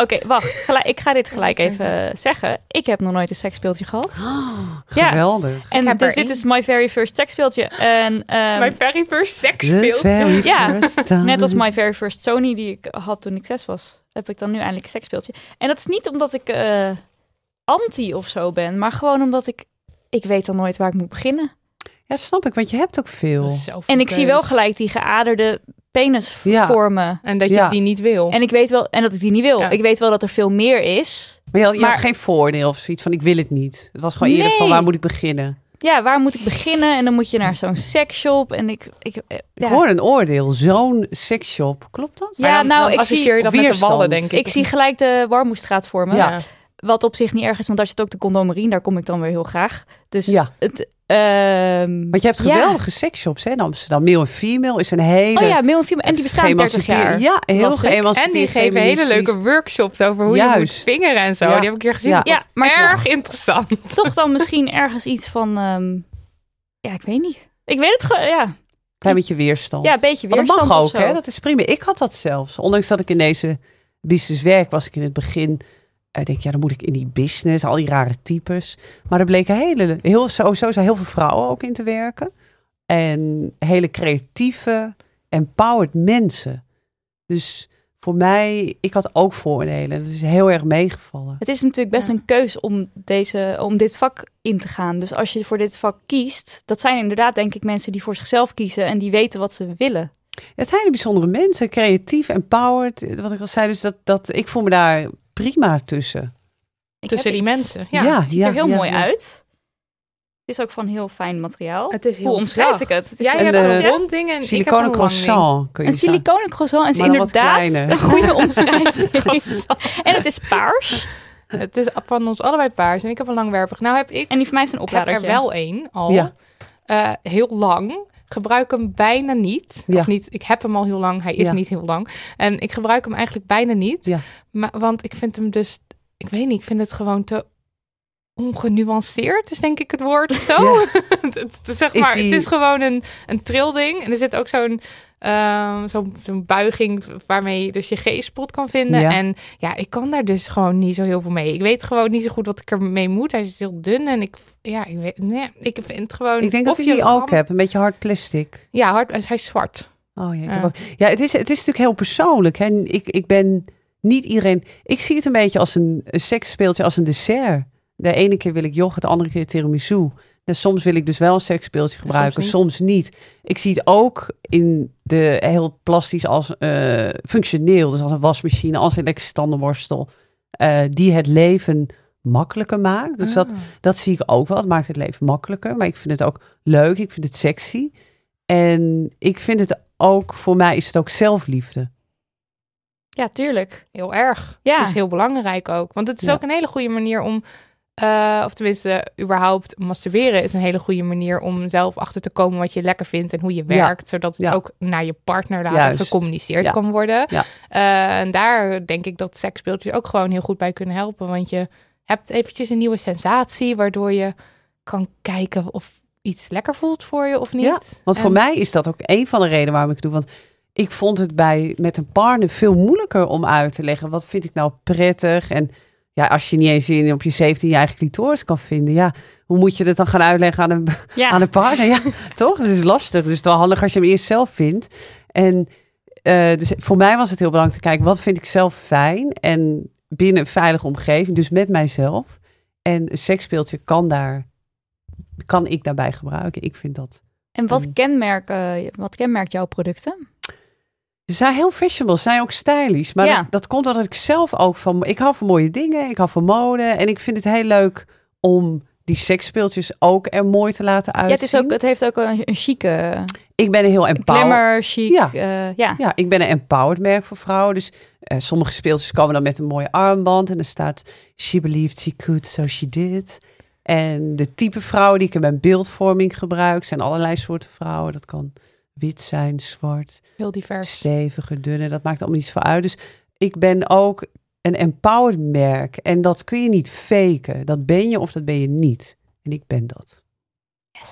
Oké, wacht. Gelijk, ik ga dit gelijk even zeggen. Ik heb nog nooit een seksspeeltje gehad. Ja. Geweldig. En heb dus dit één. is my very first seksspeeltje. En ehm, Mijn very first seksspeeltje. Ja, net als my very first Sony die ik had toen ik zes was, heb ik dan nu eindelijk een seksspeeltje. En dat is niet omdat ik eh, anti of zo ben, maar gewoon omdat ik, ik weet dan nooit waar ik moet beginnen. Ja, snap ik, want je hebt ook veel. En ik zie wel gelijk die geaderde penis Ja. vormen. En dat je Ja. die niet wil. En ik weet wel, en dat ik die niet wil. Ja. Ik weet wel dat er veel meer is. Maar je had, je geen voordeel of zoiets van ik wil het niet. Het was gewoon eerder Nee. van waar moet ik beginnen. Ja, waar moet ik beginnen? En dan moet je naar zo'n seksshop. En ik, ik, eh, Ik hoor een oordeel, zo'n seksshop. Klopt dat? Ja, dan, nou, dan ik associeer je zie- dat met de Weerstand. wallen, denk ik. ik zie gelijk de Warmoestraat voor me. Ja. Wat op zich niet erg is, want daar zit ook de condomerien. Daar kom ik dan weer heel graag. Dus Ja. het... ehm, Want je hebt ja. geweldige seksshops hè, in Amsterdam. Male en female is een hele... Oh ja, mail en film. En die bestaan 30 jaar. Ja, heel geëmancipeerd. En die geven hele leuke workshops over hoe je moet vingeren en zo. Ja. Die heb ik hier gezien. Ja. Dat was Ja, maar erg toch. interessant. Toch dan misschien ergens iets van... ehm, ja, ik weet niet. Ik weet het gewoon, ja. Klein beetje weerstand. Ja, een beetje Maar dat weerstand mag ook, hè? Dat is prima. Ik had dat zelfs. Ondanks dat ik in deze business werk, was ik in het begin... Ik denk, ja, dan moet ik in die business, al die rare types. Maar er bleken hele, heel, sowieso zijn heel veel vrouwen ook in te werken. En hele creatieve, empowered mensen. Dus voor mij, ik had ook voordelen. Dat is heel erg meegevallen. Het is natuurlijk best Ja. een keus om, deze, om dit vak in te gaan. Dus als je voor dit vak kiest, dat zijn inderdaad denk ik mensen die voor zichzelf kiezen en die weten wat ze willen. Het zijn hele bijzondere mensen, creatief, empowered. Wat ik al zei, dus dat, dat ik voel me daar prima tussen. Ik Tussen heb die iets. mensen. Ja, Ja. Het ziet er heel ja, mooi ja. uit. Het is ook van heel fijn materiaal. Het is heel Hoe omschrijf zacht. ik het? Het is Jij En hebt een rond ding en ik heb Siliconen een croissant. Kun je Een siliconen croissant is inderdaad een goede omschrijving. en het is paars. Het is van ons allebei paars en ik heb een langwerpig. Nou heb ik En die van mij is een heb opladertje. er wel één al. Ja. Eh, heel lang. Gebruik hem bijna niet. Ja. Of niet, ik heb hem al heel lang. Hij is Ja. niet heel lang. En ik gebruik hem eigenlijk bijna niet. Ja. Maar, want ik vind hem dus... Ik weet niet, ik vind het gewoon te ongenuanceerd, is denk ik het woord of zo. zeg Is maar, die- het is gewoon een, een trilding. En er zit ook zo'n ehm, zo'n buiging waarmee je dus je G-spot kan vinden. Ja. En ja, ik kan daar dus gewoon niet zo heel veel mee. Ik weet gewoon niet zo goed wat ik ermee moet. Hij is heel dun en ik, ja, ik weet, nee, ik vind het gewoon. Ik denk dat ik je die ook ram- heb. Een beetje hard plastic. Ja, hard, hij is zwart. Oh ja, ik Ja. ook. ja het, is, het is natuurlijk heel persoonlijk. Hè? Ik, ik ben niet iedereen... Ik zie het een beetje als een, een seksspeeltje, als een dessert. De ene keer wil ik yoghurt, de andere keer tiramisu. En soms wil ik dus wel een seksspeeltje gebruiken, niet. soms niet. Ik zie het ook in de heel plastisch als eh, functioneel. Dus als een wasmachine, als een elektrische tandenborstel. eh, die het leven makkelijker maakt. Dus dat, Ah. dat zie ik ook wel. Het maakt het leven makkelijker. Maar ik vind het ook leuk. Ik vind het sexy. En ik vind het ook, voor mij is het ook zelfliefde. Ja, tuurlijk. Heel erg. Ja. Het is heel belangrijk ook. Want het is Ja. ook een hele goede manier om... eh, of tenminste, überhaupt masturberen is een hele goede manier om zelf achter te komen wat je lekker vindt en hoe je Ja. werkt. Zodat het Ja. ook naar je partner later Juist. gecommuniceerd Ja. kan worden. Eh, en daar denk ik dat seksspeeltjes ook gewoon heel goed bij kunnen helpen. Want je hebt eventjes een nieuwe sensatie, waardoor je kan kijken of iets lekker voelt voor je of niet. Ja, Want voor mij is dat ook een van de redenen waarom ik het doe. Want ik vond het bij met een partner veel moeilijker om uit te leggen. Wat vind ik nou prettig? En ja, als je niet eens in, op je 17 je eigen clitoris kan vinden. Ja, hoe moet je het dan gaan uitleggen aan een, Ja. aan een partner? Ja, toch? Het is lastig. Dus het is wel handig als je hem eerst zelf vindt. En eh, dus voor mij was het heel belangrijk te kijken, wat vind ik zelf fijn? En binnen een veilige omgeving, dus met mijzelf. En een seksspeeltje kan daar, kan ik daarbij gebruiken. Ik vind dat. En wat, kenmerken, wat kenmerkt jouw producten? Ze zijn heel fashionable, ze zijn ook stylish. Maar Ja. dat, dat komt omdat ik zelf ook van... Ik hou van mooie dingen, ik hou van mode. En ik vind het heel leuk om die seksspeeltjes ook er mooi te laten Ja, uitzien. het, is ook, het heeft ook een, een chique Ik ben een heel empowered. glimmer, chic. Ja. Ja. ja. Ja, ik ben een empowered merk voor vrouwen. Dus eh, sommige speeltjes komen dan met een mooie armband. En er staat, she believed she could, so she did. En de type vrouwen die ik in mijn beeldvorming gebruik... zijn allerlei soorten vrouwen. Dat kan wit zijn, zwart, Heel divers. stevige, dunne. Dat maakt allemaal niets voor uit. Dus ik ben ook een empowered merk. En dat kun je niet faken. Dat ben je of dat ben je niet. En ik ben dat.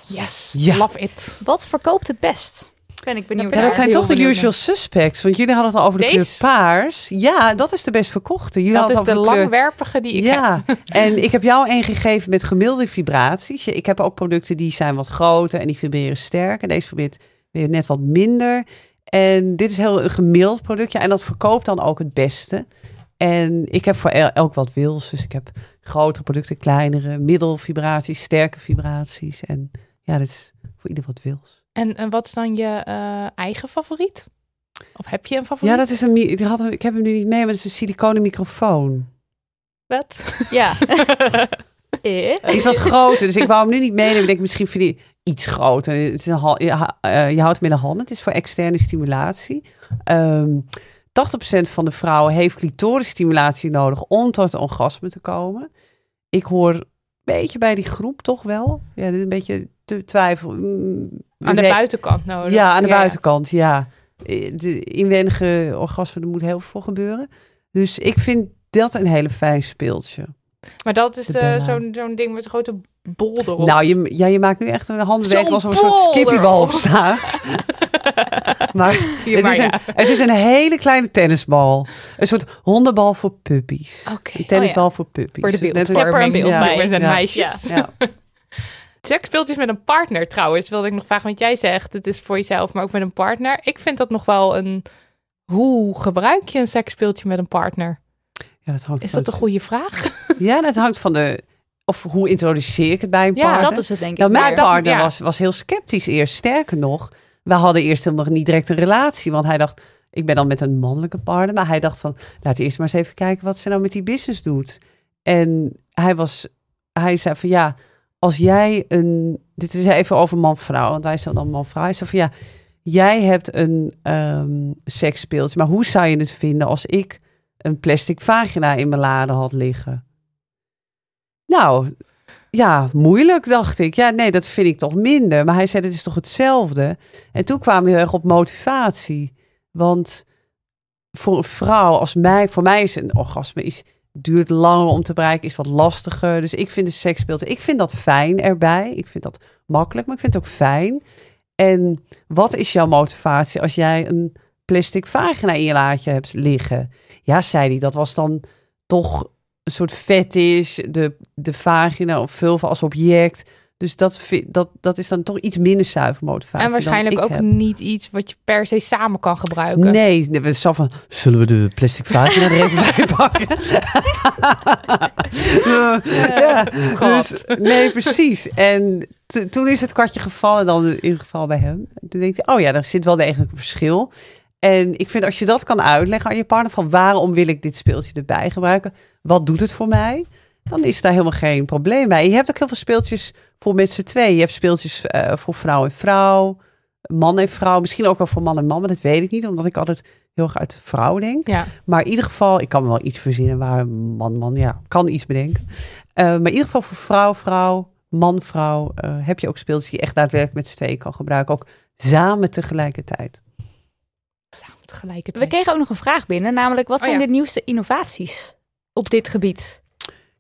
Yes, Ja. love it. Wat verkoopt het best? Ben ik benieuwd. Ja, dat zijn toch de usual suspects. Want jullie hadden het al over de kleur paars. Ja, dat is de best verkochte. Jullie Dat is de langwerpige die ik heb. Ja, en ik heb jou een gegeven met gemiddelde vibraties. Je- Ik heb ook producten die zijn wat groter en die vibreren sterker. Deze probeert weer net wat minder. En dit is heel een gemiddeld productje en dat verkoopt dan ook het beste. En ik heb voor el- elk wat wils. Dus ik heb grotere producten, kleinere, middelvibraties, sterke vibraties. En ja, dat is voor ieder wat wils. En, en wat is dan je eh, eigen favoriet? Of heb je een favoriet? Ja, dat is een, die had, ik heb hem nu niet mee, maar dat is een siliconen microfoon. Wat? Ja. Eh? Is wat groter, dus ik wou hem nu niet meenemen. Ik denk, misschien vind je iets groter. Het is een je, eh, je houdt hem in de hand. Het is voor externe stimulatie. Ehm 80% van de vrouwen heeft clitorisstimulatie nodig om tot een orgasme te komen. Ik hoor een beetje bij die groep toch wel. Ja, dit is een beetje te twijfel. Mm, Aan de buitenkant nodig. Ja, aan de buitenkant, ja. Eh, De inwendige orgasme, er moet heel veel voor gebeuren. Dus ik vind dat een hele fijn speeltje. Maar dat is eh, zo'n zo'n ding met een grote bol erop. Nou, je, ja, je maakt nu echt een alsof er een soort skippiebal op staat. maar, het, maar is ja. een, het is een hele kleine tennisbal. Een soort hondenbal voor puppies. Oké. Een tennisbal voor puppies. Voor de Dus net een- beeldvorming. Ik heb er een beeld Ja. bij. We zijn Ja. meisjes. Ja. Seksspeeltjes met een partner trouwens, wilde ik nog vragen. Want jij zegt, het is voor jezelf, maar ook met een partner. Ik vind dat nog wel een... Hoe gebruik je een seksspeeltje met een partner? Ja, dat hangt Is van dat een goede vraag? Ja, dat hangt van de... Of hoe introduceer ik het bij een Ja, partner? Dat is het denk ik Nou, mijn meer. partner ja. was, was heel sceptisch eerst. Sterker nog, we hadden eerst helemaal niet direct een relatie. Want hij dacht, ik ben dan met een mannelijke partner. Maar hij dacht van, we eerst maar eens even kijken wat ze nou met die business doet. En hij was, hij zei van ja, als jij een, dit is even over man-vrouw. Want wij zijn dan man-vrouw. Hij zei van ja, jij hebt een ehm seksspeeltje. Maar hoe zou je het vinden als ik een plastic vagina in mijn lade had liggen? Nou, ja, moeilijk, dacht ik. Ja, nee, dat vind ik toch minder. Maar hij zei, het is toch hetzelfde? En toen kwamen we heel erg op motivatie. Want voor een vrouw als mij, voor mij is een orgasme is, duurt langer om te bereiken, is wat lastiger. Dus ik vind de seksbeelden, ik vind dat fijn erbij. Ik vind dat makkelijk, maar ik vind het ook fijn. En wat is jouw motivatie als jij een plastic vagina in je laadje hebt liggen? Ja, zei hij, dat was dan toch een soort fetish, de, de vagina of vulva als object. Dus dat, dat, dat is dan toch iets minder zuiver motivatie. en waarschijnlijk ook heb. niet iets wat je per se samen kan gebruiken. Nee, we zo van, zullen we de plastic vagina er even bij pakken? ja, dus, nee, precies. En to- toen is het kwartje gevallen, dan in ieder geval bij hem. En toen denk ik, oh ja, er zit wel degelijk een verschil. En ik vind als je dat kan uitleggen aan je partner van waarom wil ik dit speeltje erbij gebruiken? Wat doet het voor mij? Dan is daar helemaal geen probleem bij. Je hebt ook heel veel speeltjes voor met z'n twee. Je hebt speeltjes eh, voor vrouw en vrouw, man en vrouw. Misschien ook wel voor man en man, maar dat weet ik niet. Omdat ik altijd heel erg uit vrouw denk. Ja. Maar in ieder geval, ik kan me wel iets verzinnen waar man, man, ja, kan iets bedenken. Eh, maar in ieder geval voor vrouw, vrouw, man, vrouw, eh, heb je ook speeltjes die je echt daadwerkelijk met z'n tweeën kan gebruiken. Ook samen tegelijkertijd. We kregen ook nog een vraag binnen, namelijk wat Oh, zijn ja. de nieuwste innovaties op dit gebied?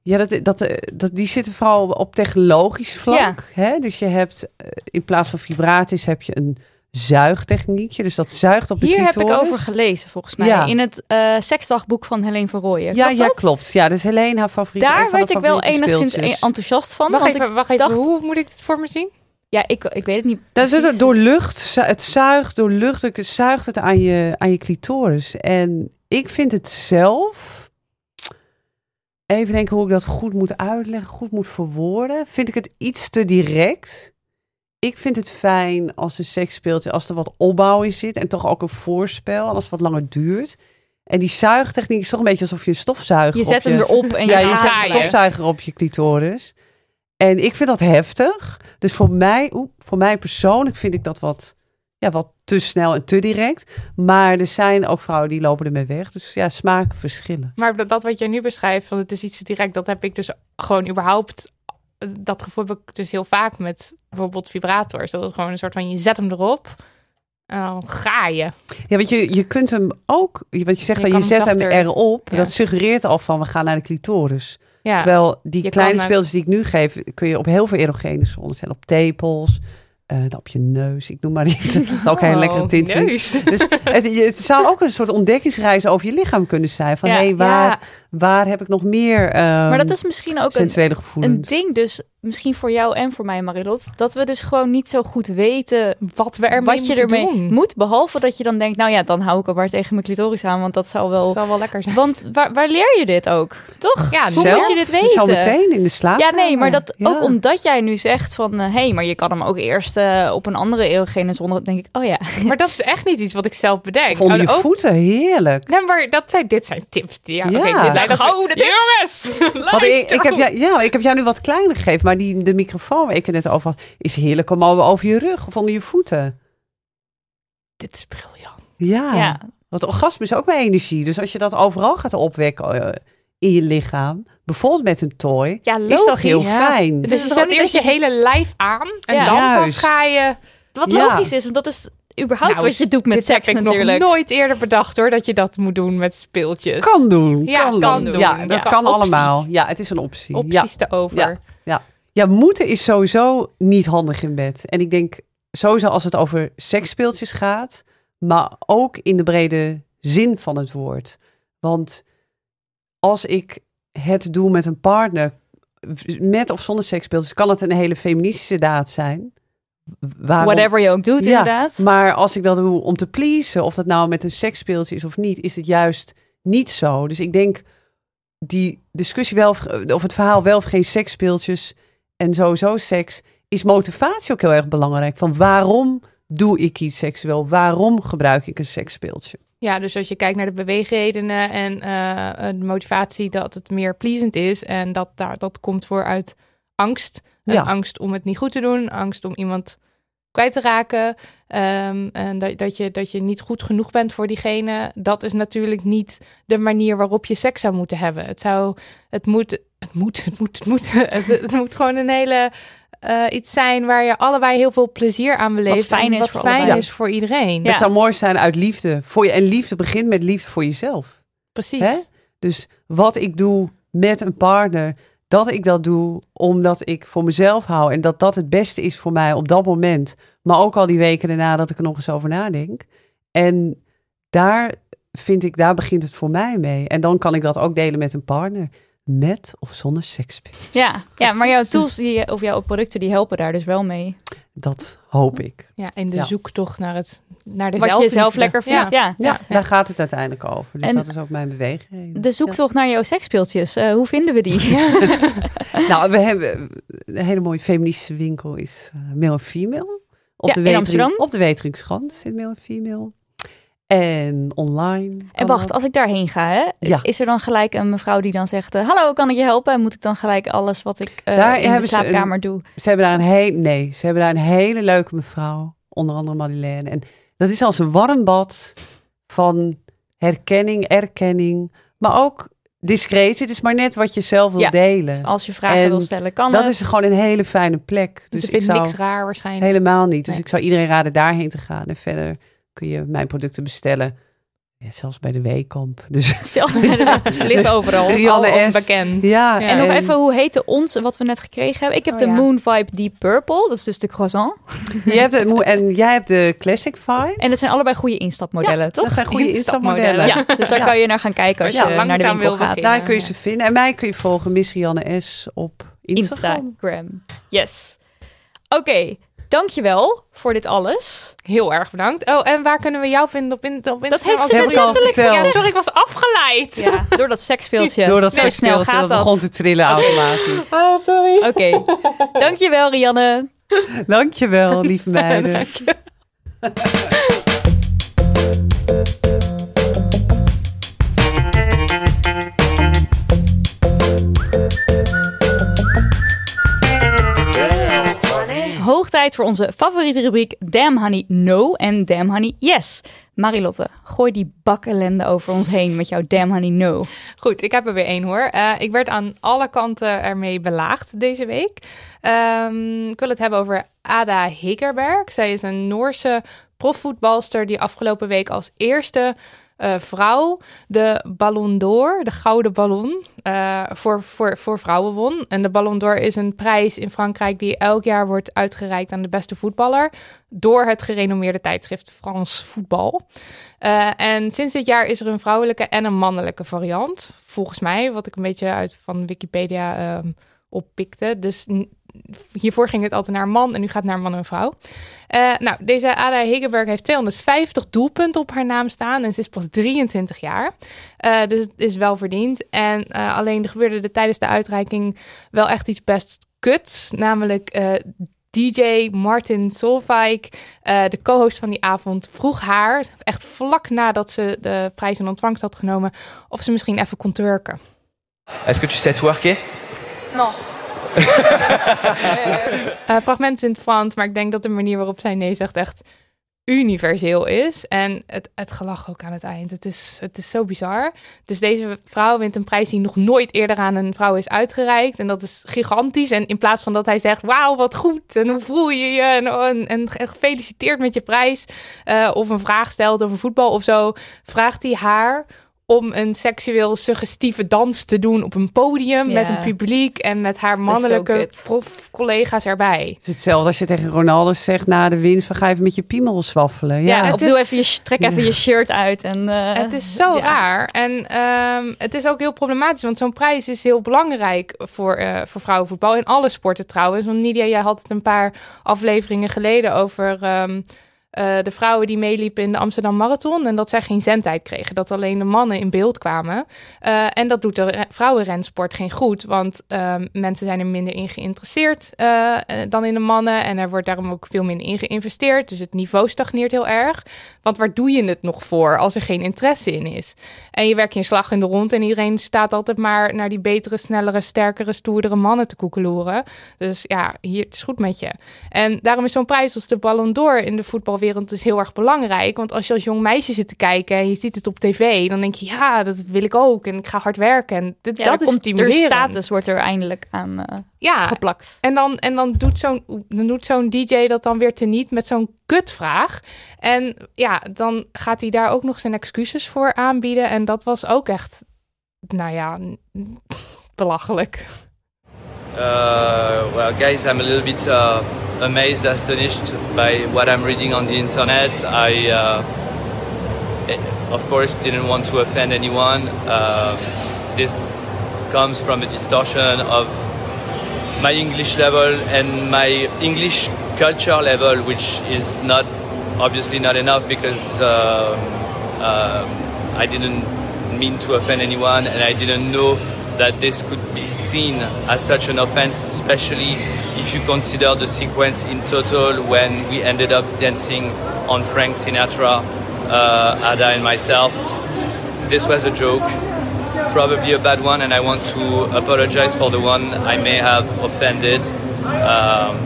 Ja, dat, dat, eh, dat, die zitten vooral op technologisch vlak. Hè? Dus je hebt eh, in plaats van vibraties heb je een zuigtechniekje. Dus dat zuigt op de Hier heb clitoris. ik over gelezen, volgens mij. Ja. In het eh seksdagboek van Helene van Rooyen. Ja, Klopt ja, dat? klopt. Ja, dus Helene, haar favoriet. een Daar werd ik wel favoriete enigszins speeltjes. enthousiast van. Wacht want even, ik wacht even. dacht- Hoe moet ik dit voor me zien? Ja, ik, ik weet het niet Dat is het, door lucht, het zuigt, door lucht, het zuigt het aan je, aan je clitoris. En ik vind het zelf even denken hoe ik dat goed moet uitleggen, goed moet verwoorden. Vind ik het iets te direct? Ik vind het fijn als een seksspeeltje, als er wat opbouw in zit en toch ook een voorspel, en als het wat langer duurt. En die zuigtechniek is toch een beetje alsof je een stofzuiger Je op zet hem erop en ja, je je gaat zet een stofzuiger op je clitoris. En ik vind dat heftig. Dus voor mij, voor mij persoonlijk vind ik dat wat, ja, wat te snel en te direct. Maar er zijn ook vrouwen die lopen ermee weg. Dus ja, smaken verschillen. Maar dat, wat jij nu beschrijft, van het is iets te direct, dat heb ik dus gewoon überhaupt. Dat gevoel heb ik dus heel vaak met bijvoorbeeld vibrators. Dat het gewoon een soort van, je zet hem erop en dan ga je. Ja, want je, je kunt hem ook, want je zegt Je dat je zet hem erop. ja. Dat suggereert al van we gaan naar de clitoris. Ja, Terwijl die Je kleine eh, speeltjes die ik nu geef, kun je op heel veel erogene zones zetten. Op tepels, eh, op je neus. Ik noem maar iets. ook een hele lekkere Oh, tint. neus. Dus het, zou ook een soort ontdekkingsreis over je lichaam kunnen zijn. Van Ja. hé, hey, waar, Ja, waar heb ik nog meer ehm, Maar dat is misschien ook een, een ding, dus misschien voor jou en voor mij, Marilot, dat we dus gewoon niet zo goed weten wat we ermee wat je moeten ermee doen. moet. Behalve dat je dan denkt, nou ja, dan hou ik er maar tegen mijn clitoris aan, want dat zou wel. Zal wel lekker zijn. Want waar, waar leer je dit ook? Toch? Ja, Hoe Zelf? moet je dit Zo weten? meteen in de slaap. Ja, nee, maar dat Ja. ook omdat jij nu zegt van, hé, hey, maar je kan hem ook eerst eh, op een andere erogene zone, dan denk ik, oh ja. Maar dat is echt niet iets wat ik zelf bedenk. Onder je Oh, ook- voeten, heerlijk. Nee, maar dat zijn, dit zijn tips. Die, ja, Ja. oké, dit zijn gouden tips. Jongens, ik, ik, heb jou, ja, ik heb jou nu wat kleiner gegeven, maar die, de microfoon waar ik het net over had, is heerlijk om over over je rug of onder je voeten. Dit is briljant. Ja, ja. want orgasme is ook maar energie. Dus als je dat overal gaat opwekken eh, in je lichaam, bijvoorbeeld met een toy, Ja, is dat heel fijn. Dus is je zet eerst je hele lijf aan en Ja. dan Juist. pas ga je... Wat Ja. logisch is, want dat is überhaupt Nou, wat je doet met dit seks heb ik natuurlijk. nog nooit eerder bedacht hoor, dat je dat moet doen met speeltjes. Kan doen. Ja, kan, kan doen. doen. Ja, dat Ja. kan Optie. allemaal. Ja, het is een optie. Ja. Opties te over. ja, moeten is sowieso niet handig in bed. En ik denk sowieso als het over seksspeeltjes gaat, maar ook in de brede zin van het woord. Want als ik het doe met een partner, met of zonder seksspeeltjes, kan het een hele feministische daad zijn. Waarom- Whatever je ook doet, Ja, inderdaad. Maar als ik dat doe om te pleasen, of dat nou met een seksspeeltje is of niet, is het juist niet zo. Dus ik denk die discussie wel, of- of het verhaal wel of geen seksspeeltjes en sowieso seks, is motivatie ook heel erg belangrijk. Van waarom doe ik iets seksueel? Waarom gebruik ik een seksspeeltje? Ja, dus als je kijkt naar de beweegredenen en eh, de motivatie dat het meer pleasant is. En dat, daar, dat komt voor uit angst. Ja. Angst om het niet goed te doen, angst om iemand kwijt te raken. ehm, en dat, dat, je, dat je niet goed genoeg bent voor diegene. Dat is natuurlijk niet de manier waarop je seks zou moeten hebben. Het zou, het moet, het moet, het moet, het moet, het, het moet gewoon een hele... eh, iets zijn waar je allebei heel veel plezier aan beleeft. fijn en is wat voor fijn is voor iedereen. Ja. Het zou mooi zijn uit liefde voor je. En liefde begint met liefde voor jezelf. Precies. Hè? Dus wat ik doe met een partner, dat ik dat doe omdat ik voor mezelf hou en dat dat het beste is voor mij op dat moment. Maar ook al die weken daarna dat ik er nog eens over nadenk. En daar vind ik, daar begint het voor mij mee. En dan kan ik dat ook delen met een partner. Met of zonder seks. Ja, ja, maar jouw tools die, of jouw producten die helpen daar dus wel mee. Dat hoop ik. Ja, in de Ja. zoektocht naar, het, naar de Wat je zelfliefde. zelf lekker vindt. Ja. Ja. Ja, daar gaat het uiteindelijk over. Dus En dat is ook mijn beweging. De zoektocht naar jouw seksspeeltjes, eh, hoe vinden we die? Nou, we hebben een hele mooie feministische winkel is eh Male en Female. Op Ja, de in Wetering- Amsterdam. Op de Weteringsschans zit Male en Female. En online. En wacht, als ik daarheen ga, hè, Ja. is er dan gelijk een mevrouw die dan zegt... eh, Hallo, kan ik je helpen? En moet ik dan gelijk alles wat ik eh, Daar in de een- slaapkamer doe? Ze hebben daar een hele, nee, ze hebben daar een hele leuke mevrouw. Onder andere Madeleine. En dat is als een warm bad van herkenning, erkenning. Maar ook discretie. Het is maar net wat je zelf wil Ja. delen. Als je vragen En wil stellen, kan dat het. is gewoon een hele fijne plek. Dus Dus ik vind niks raar waarschijnlijk. helemaal niet. Dus Nee. ik zou iedereen raden daarheen te gaan. En verder kun je mijn producten bestellen. Ja, zelfs bij de Weekamp. Dus Zelf ligt overal. Rianne Al S. onbekend. Ja, Ja. En nog even, hoe heette ons, wat we net gekregen hebben? Ik heb Oh, de ja. Moon Vibe Deep Purple. Dat is dus de croissant. Je hebt de, moe- en jij hebt de Classic Vibe. En dat zijn allebei goede instapmodellen, toch? Dat zijn goede Instapmodellen. instapmodellen. Ja, dus daar Ja. kan je naar gaan kijken als je naar de winkel wil gaat. beginnen. Daar kun je ze vinden. En mij kun je volgen, Miss Rianne S. op Instagram. Instagram. Yes. Oké, Dankjewel voor dit alles. Heel erg bedankt. Oh, en waar kunnen we jou vinden op, in, op Instagram? Dat heeft ze net letterlijk. Ja, sorry, ik was afgeleid. Ja, door dat seksspeeltje. Door dat Zo zo snel gaat dat dat. begon te trillen automatisch. Ah, sorry. Oké. Dankjewel, Rianne. Dankjewel, lieve meiden. voor onze favoriete rubriek Damn Honey No en Damn Honey Yes. Marilotte, gooi die bak ellende over ons heen met jouw Damn Honey No. Goed, ik heb er weer één hoor. Eh, ik werd aan alle kanten ermee belaagd deze week. Ehm, ik wil het hebben over Ada Hegerberg. Zij is een Noorse profvoetbalster die afgelopen week als eerste eh, vrouw de Ballon d'Or, de gouden ballon, eh, voor, voor, voor vrouwen won. En de Ballon d'Or is een prijs in Frankrijk die elk jaar wordt uitgereikt aan de beste voetballer door het gerenommeerde tijdschrift France Voetbal. Eh, en sinds dit jaar is er een vrouwelijke en een mannelijke variant. Volgens mij, wat ik een beetje uit van Wikipedia ehm, oppikte. Dus hiervoor ging het altijd naar een man en nu gaat het naar man en vrouw. Eh, nou, deze Ada Hegerberg heeft 250 doelpunten op haar naam staan en ze is pas 23 jaar. Eh, dus het is wel verdiend. En eh, alleen er gebeurde er tijdens de uitreiking wel echt iets best kuts. Namelijk eh, DJ Martin Solveig, eh, de co-host van die avond, vroeg haar, echt vlak nadat ze de prijs in ontvangst had genomen, of ze misschien even kon turken. Est-ce que tu sais twerker Non. Eh fragment in het Frans, maar ik denk dat de manier waarop zij nee zegt echt universeel is. En het, het gelach ook aan het eind. Het is, het is zo bizar. Dus deze vrouw wint een prijs die nog nooit eerder aan een vrouw is uitgereikt. En dat is gigantisch. En in plaats van dat hij zegt, wauw, wat goed. En hoe voel je je? En, en, en gefeliciteerd met je prijs. eh, of een vraag stelt over voetbal of zo. Vraagt hij haar om een seksueel suggestieve dans te doen op een podium Ja. met een publiek en met haar mannelijke profcollega's erbij. Het is hetzelfde als je tegen Ronaldo zegt na de winst van ga even met je piemel zwaffelen. Ja, Ja, of doe even je, trek even Ja. je shirt uit. En, eh, Het is zo ja. raar. En ehm, het is ook heel problematisch, want zo'n prijs is heel belangrijk voor, eh, voor vrouwenvoetbal. In alle sporten trouwens. Want Nidia, jij had het een paar afleveringen geleden over ehm, eh, de vrouwen die meeliepen in de Amsterdam Marathon. En dat zij geen zendtijd kregen. Dat alleen de mannen in beeld kwamen. Eh, en dat doet de re- vrouwenrensport geen goed. Want ehm, mensen zijn er minder in geïnteresseerd eh, dan in de mannen. En er wordt daarom ook veel minder in geïnvesteerd. Dus het niveau stagneert heel erg. Want waar doe je het nog voor als er geen interesse in is? En je werkt je slag in de rond en iedereen staat altijd maar naar die betere, snellere, sterkere, stoerdere mannen te koekeloeren. Dus ja, hier het is goed met je. En daarom is zo'n prijs als de Ballon d'Or in de voetbalwereld dus heel erg belangrijk. Want als je als jong meisje zit te kijken en je ziet het op tv, dan denk je, ja, dat wil ik ook. En ik ga hard werken. En dit, Ja, dat is komt, stimulerend. status wordt er eindelijk aan eh, ja, geplakt. en dan, en dan doet zo'n doet zo'n DJ dat dan weer teniet met zo'n kutvraag. En ja, dan gaat hij daar ook nog zijn excuses voor aanbieden. En dat was ook echt, nou ja, belachelijk. Uh, well, guys, I'm a little bit uh, amazed, astonished by what I'm reading on the internet. I, uh, eh, of course, didn't want to offend anyone. Um this comes from a distortion of my English level and my English culture level, which is not obviously not enough because um, um, I didn't mean to offend anyone and I didn't know that this could be seen as such an offense, especially if you consider the sequence in total when we ended up dancing on Frank Sinatra, uh, Ada, and myself. This was a joke, probably a bad one, and I want to apologize for the one I may have offended. Um,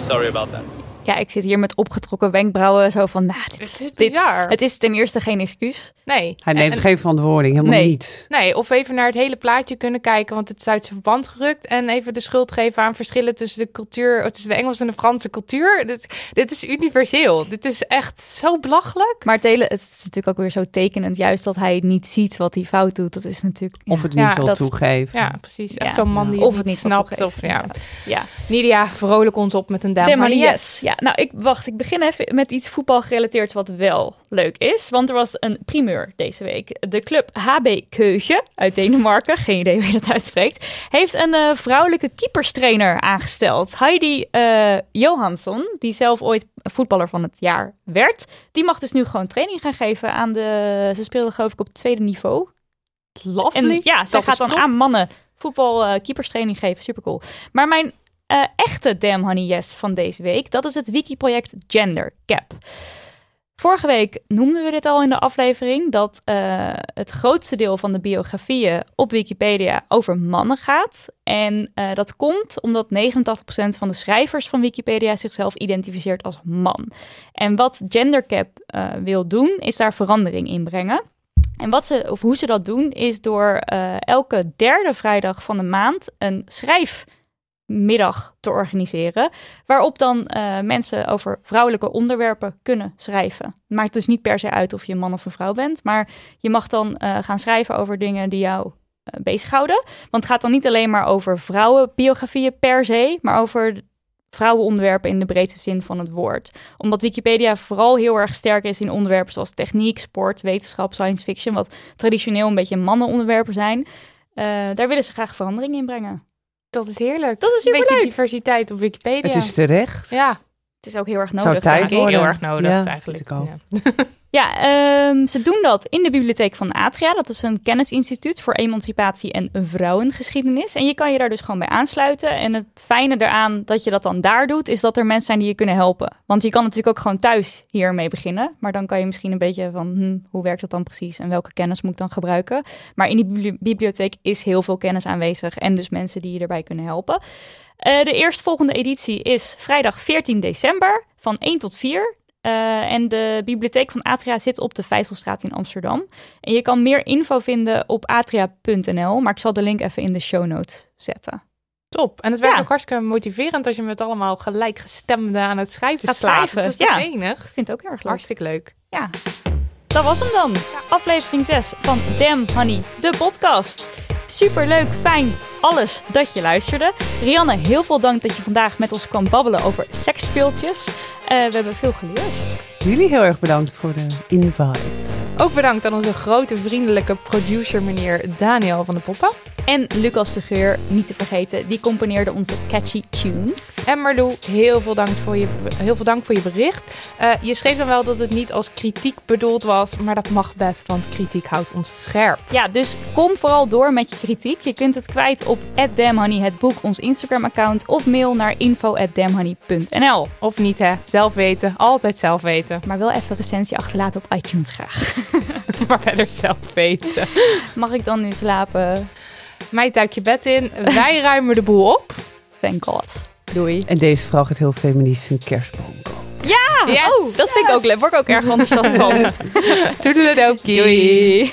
sorry about that. Ja, ik zit hier met opgetrokken wenkbrauwen. Zo van, nou, dit, Het is dit- bizar. het is ten eerste geen excuus. Nee. Hij neemt En- geen verantwoording, helemaal Nee. niet. Nee, of even naar het hele plaatje kunnen kijken, want het is uit zijn verband gerukt. En even de schuld geven aan verschillen tussen de cultuur, tussen de Engelse en de Franse cultuur. Dit, dit is universeel. Dit is echt zo belachelijk. Maar het, hele, het is natuurlijk ook weer zo tekenend. Juist dat hij niet ziet wat hij fout doet. Dat is natuurlijk... Of het niet Ja, wil dat- toegeven. Ja, precies. Echt Ja. zo'n man die of het het niet snapt. Of, ja. Ja. Nidia, vrolijk ons op met een dame. Manies. Ja, nou, ik wacht. Ik begin even met iets voetbal gerelateerd wat wel leuk is. Want er was een primeur deze week. De club HB Keuge uit Denemarken, geen idee hoe je dat uitspreekt, heeft een eh, vrouwelijke keeperstrainer aangesteld. Heidi uh, Johansson, die zelf ooit voetballer van het jaar werd, die mag dus nu gewoon training gaan geven aan de. Ze speelde geloof ik op het tweede niveau. Lovely. En ja, zij gaat dan aan mannen voetbal uh, keeperstraining geven. Super cool. Maar mijn uh, echte Damn Honey Yes van deze week, dat is het wiki-project Gender Cap. Vorige week noemden we dit al in de aflevering, dat uh, het grootste deel van de biografieën op Wikipedia over mannen gaat. En uh, dat komt omdat 89% van de schrijvers van Wikipedia zichzelf identificeert als man. En wat GenderCap uh, wil doen, is daar verandering in brengen. En wat ze, of hoe ze dat doen, is door elke derde vrijdag van de maand een schrijf middag te organiseren. Waarop dan uh, mensen over vrouwelijke onderwerpen kunnen schrijven. Maakt dus niet per se uit of je een man of een vrouw bent. Maar je mag dan uh, gaan schrijven over dingen die jou uh, bezighouden. Want het gaat dan niet alleen maar over vrouwenbiografieën per se. Maar over vrouwenonderwerpen in de breedste zin van het woord. Omdat Wikipedia vooral heel erg sterk is in onderwerpen zoals techniek, sport, wetenschap, science fiction. Wat traditioneel een beetje mannenonderwerpen zijn. daar willen ze graag verandering in brengen. Dat is heerlijk. Dat is een beetje diversiteit op Wikipedia. Het is terecht. Ja. Het is ook heel erg Zou nodig. tijd denk ik. worden. Heel erg nodig Ja, eigenlijk. vind ik ook. Ja. Ja, um, ze doen dat in de bibliotheek van Atria. Dat is een kennisinstituut voor emancipatie en vrouwengeschiedenis. En je kan je daar dus gewoon bij aansluiten. En het fijne eraan dat je dat dan daar doet, is dat er mensen zijn die je kunnen helpen. Want je kan natuurlijk ook gewoon thuis hiermee beginnen. Maar dan kan je misschien een beetje van, hm, hoe werkt dat dan precies? En welke kennis moet ik dan gebruiken? Maar in die bibliotheek is heel veel kennis aanwezig. En dus mensen die je erbij kunnen helpen. Uh, de eerstvolgende editie is vrijdag 14 december van 1 tot 4. Uh, en de bibliotheek van Atria zit op de Vijzelstraat in Amsterdam. En je kan meer info vinden op atria.nl, maar ik zal de link even in de show notes zetten. Top. En het werkt Ja. ook hartstikke motiverend als je met allemaal gelijkgestemden aan het schrijven Gaat schrijven, Dat is toch ja. enig? Ik vind het ook heel erg leuk. Hartstikke leuk. Ja, dat was hem dan. Aflevering 6 van Damn Honey, de podcast. Super leuk, fijn, alles dat je luisterde. Rianne, heel veel dank dat je vandaag met ons kwam babbelen over seksspeeltjes. Uh, we hebben veel geleerd. Jullie heel erg bedankt voor de invite. Ook bedankt aan onze grote vriendelijke producer meneer Daniel van de Poppen. En Lucas de Geur, niet te vergeten, die componeerde onze catchy tunes. En Marlou, heel veel dank voor je, heel veel dank voor je bericht. Uh, je schreef dan wel dat het niet als kritiek bedoeld was, maar dat mag best, want kritiek houdt ons scherp. Ja, dus kom vooral door met je kritiek. Je kunt het kwijt op @damnhoney het boek, ons Instagram-account, of mail naar info@damnhoney.nl. Of niet hè, zelf weten, altijd zelf weten. Maar wel even een recensie achterlaten op iTunes graag. maar verder zelf weten. Mag ik dan nu slapen? Mij duik je bed in, wij ruimen de boel op. Thank God. Doei. En deze vrouw gaat heel feministisch een kerstboom kopen. Ja! Yes. Oh, dat vind ik ook leuk. Word ik ook erg enthousiast van. Toedeledokie. Doei.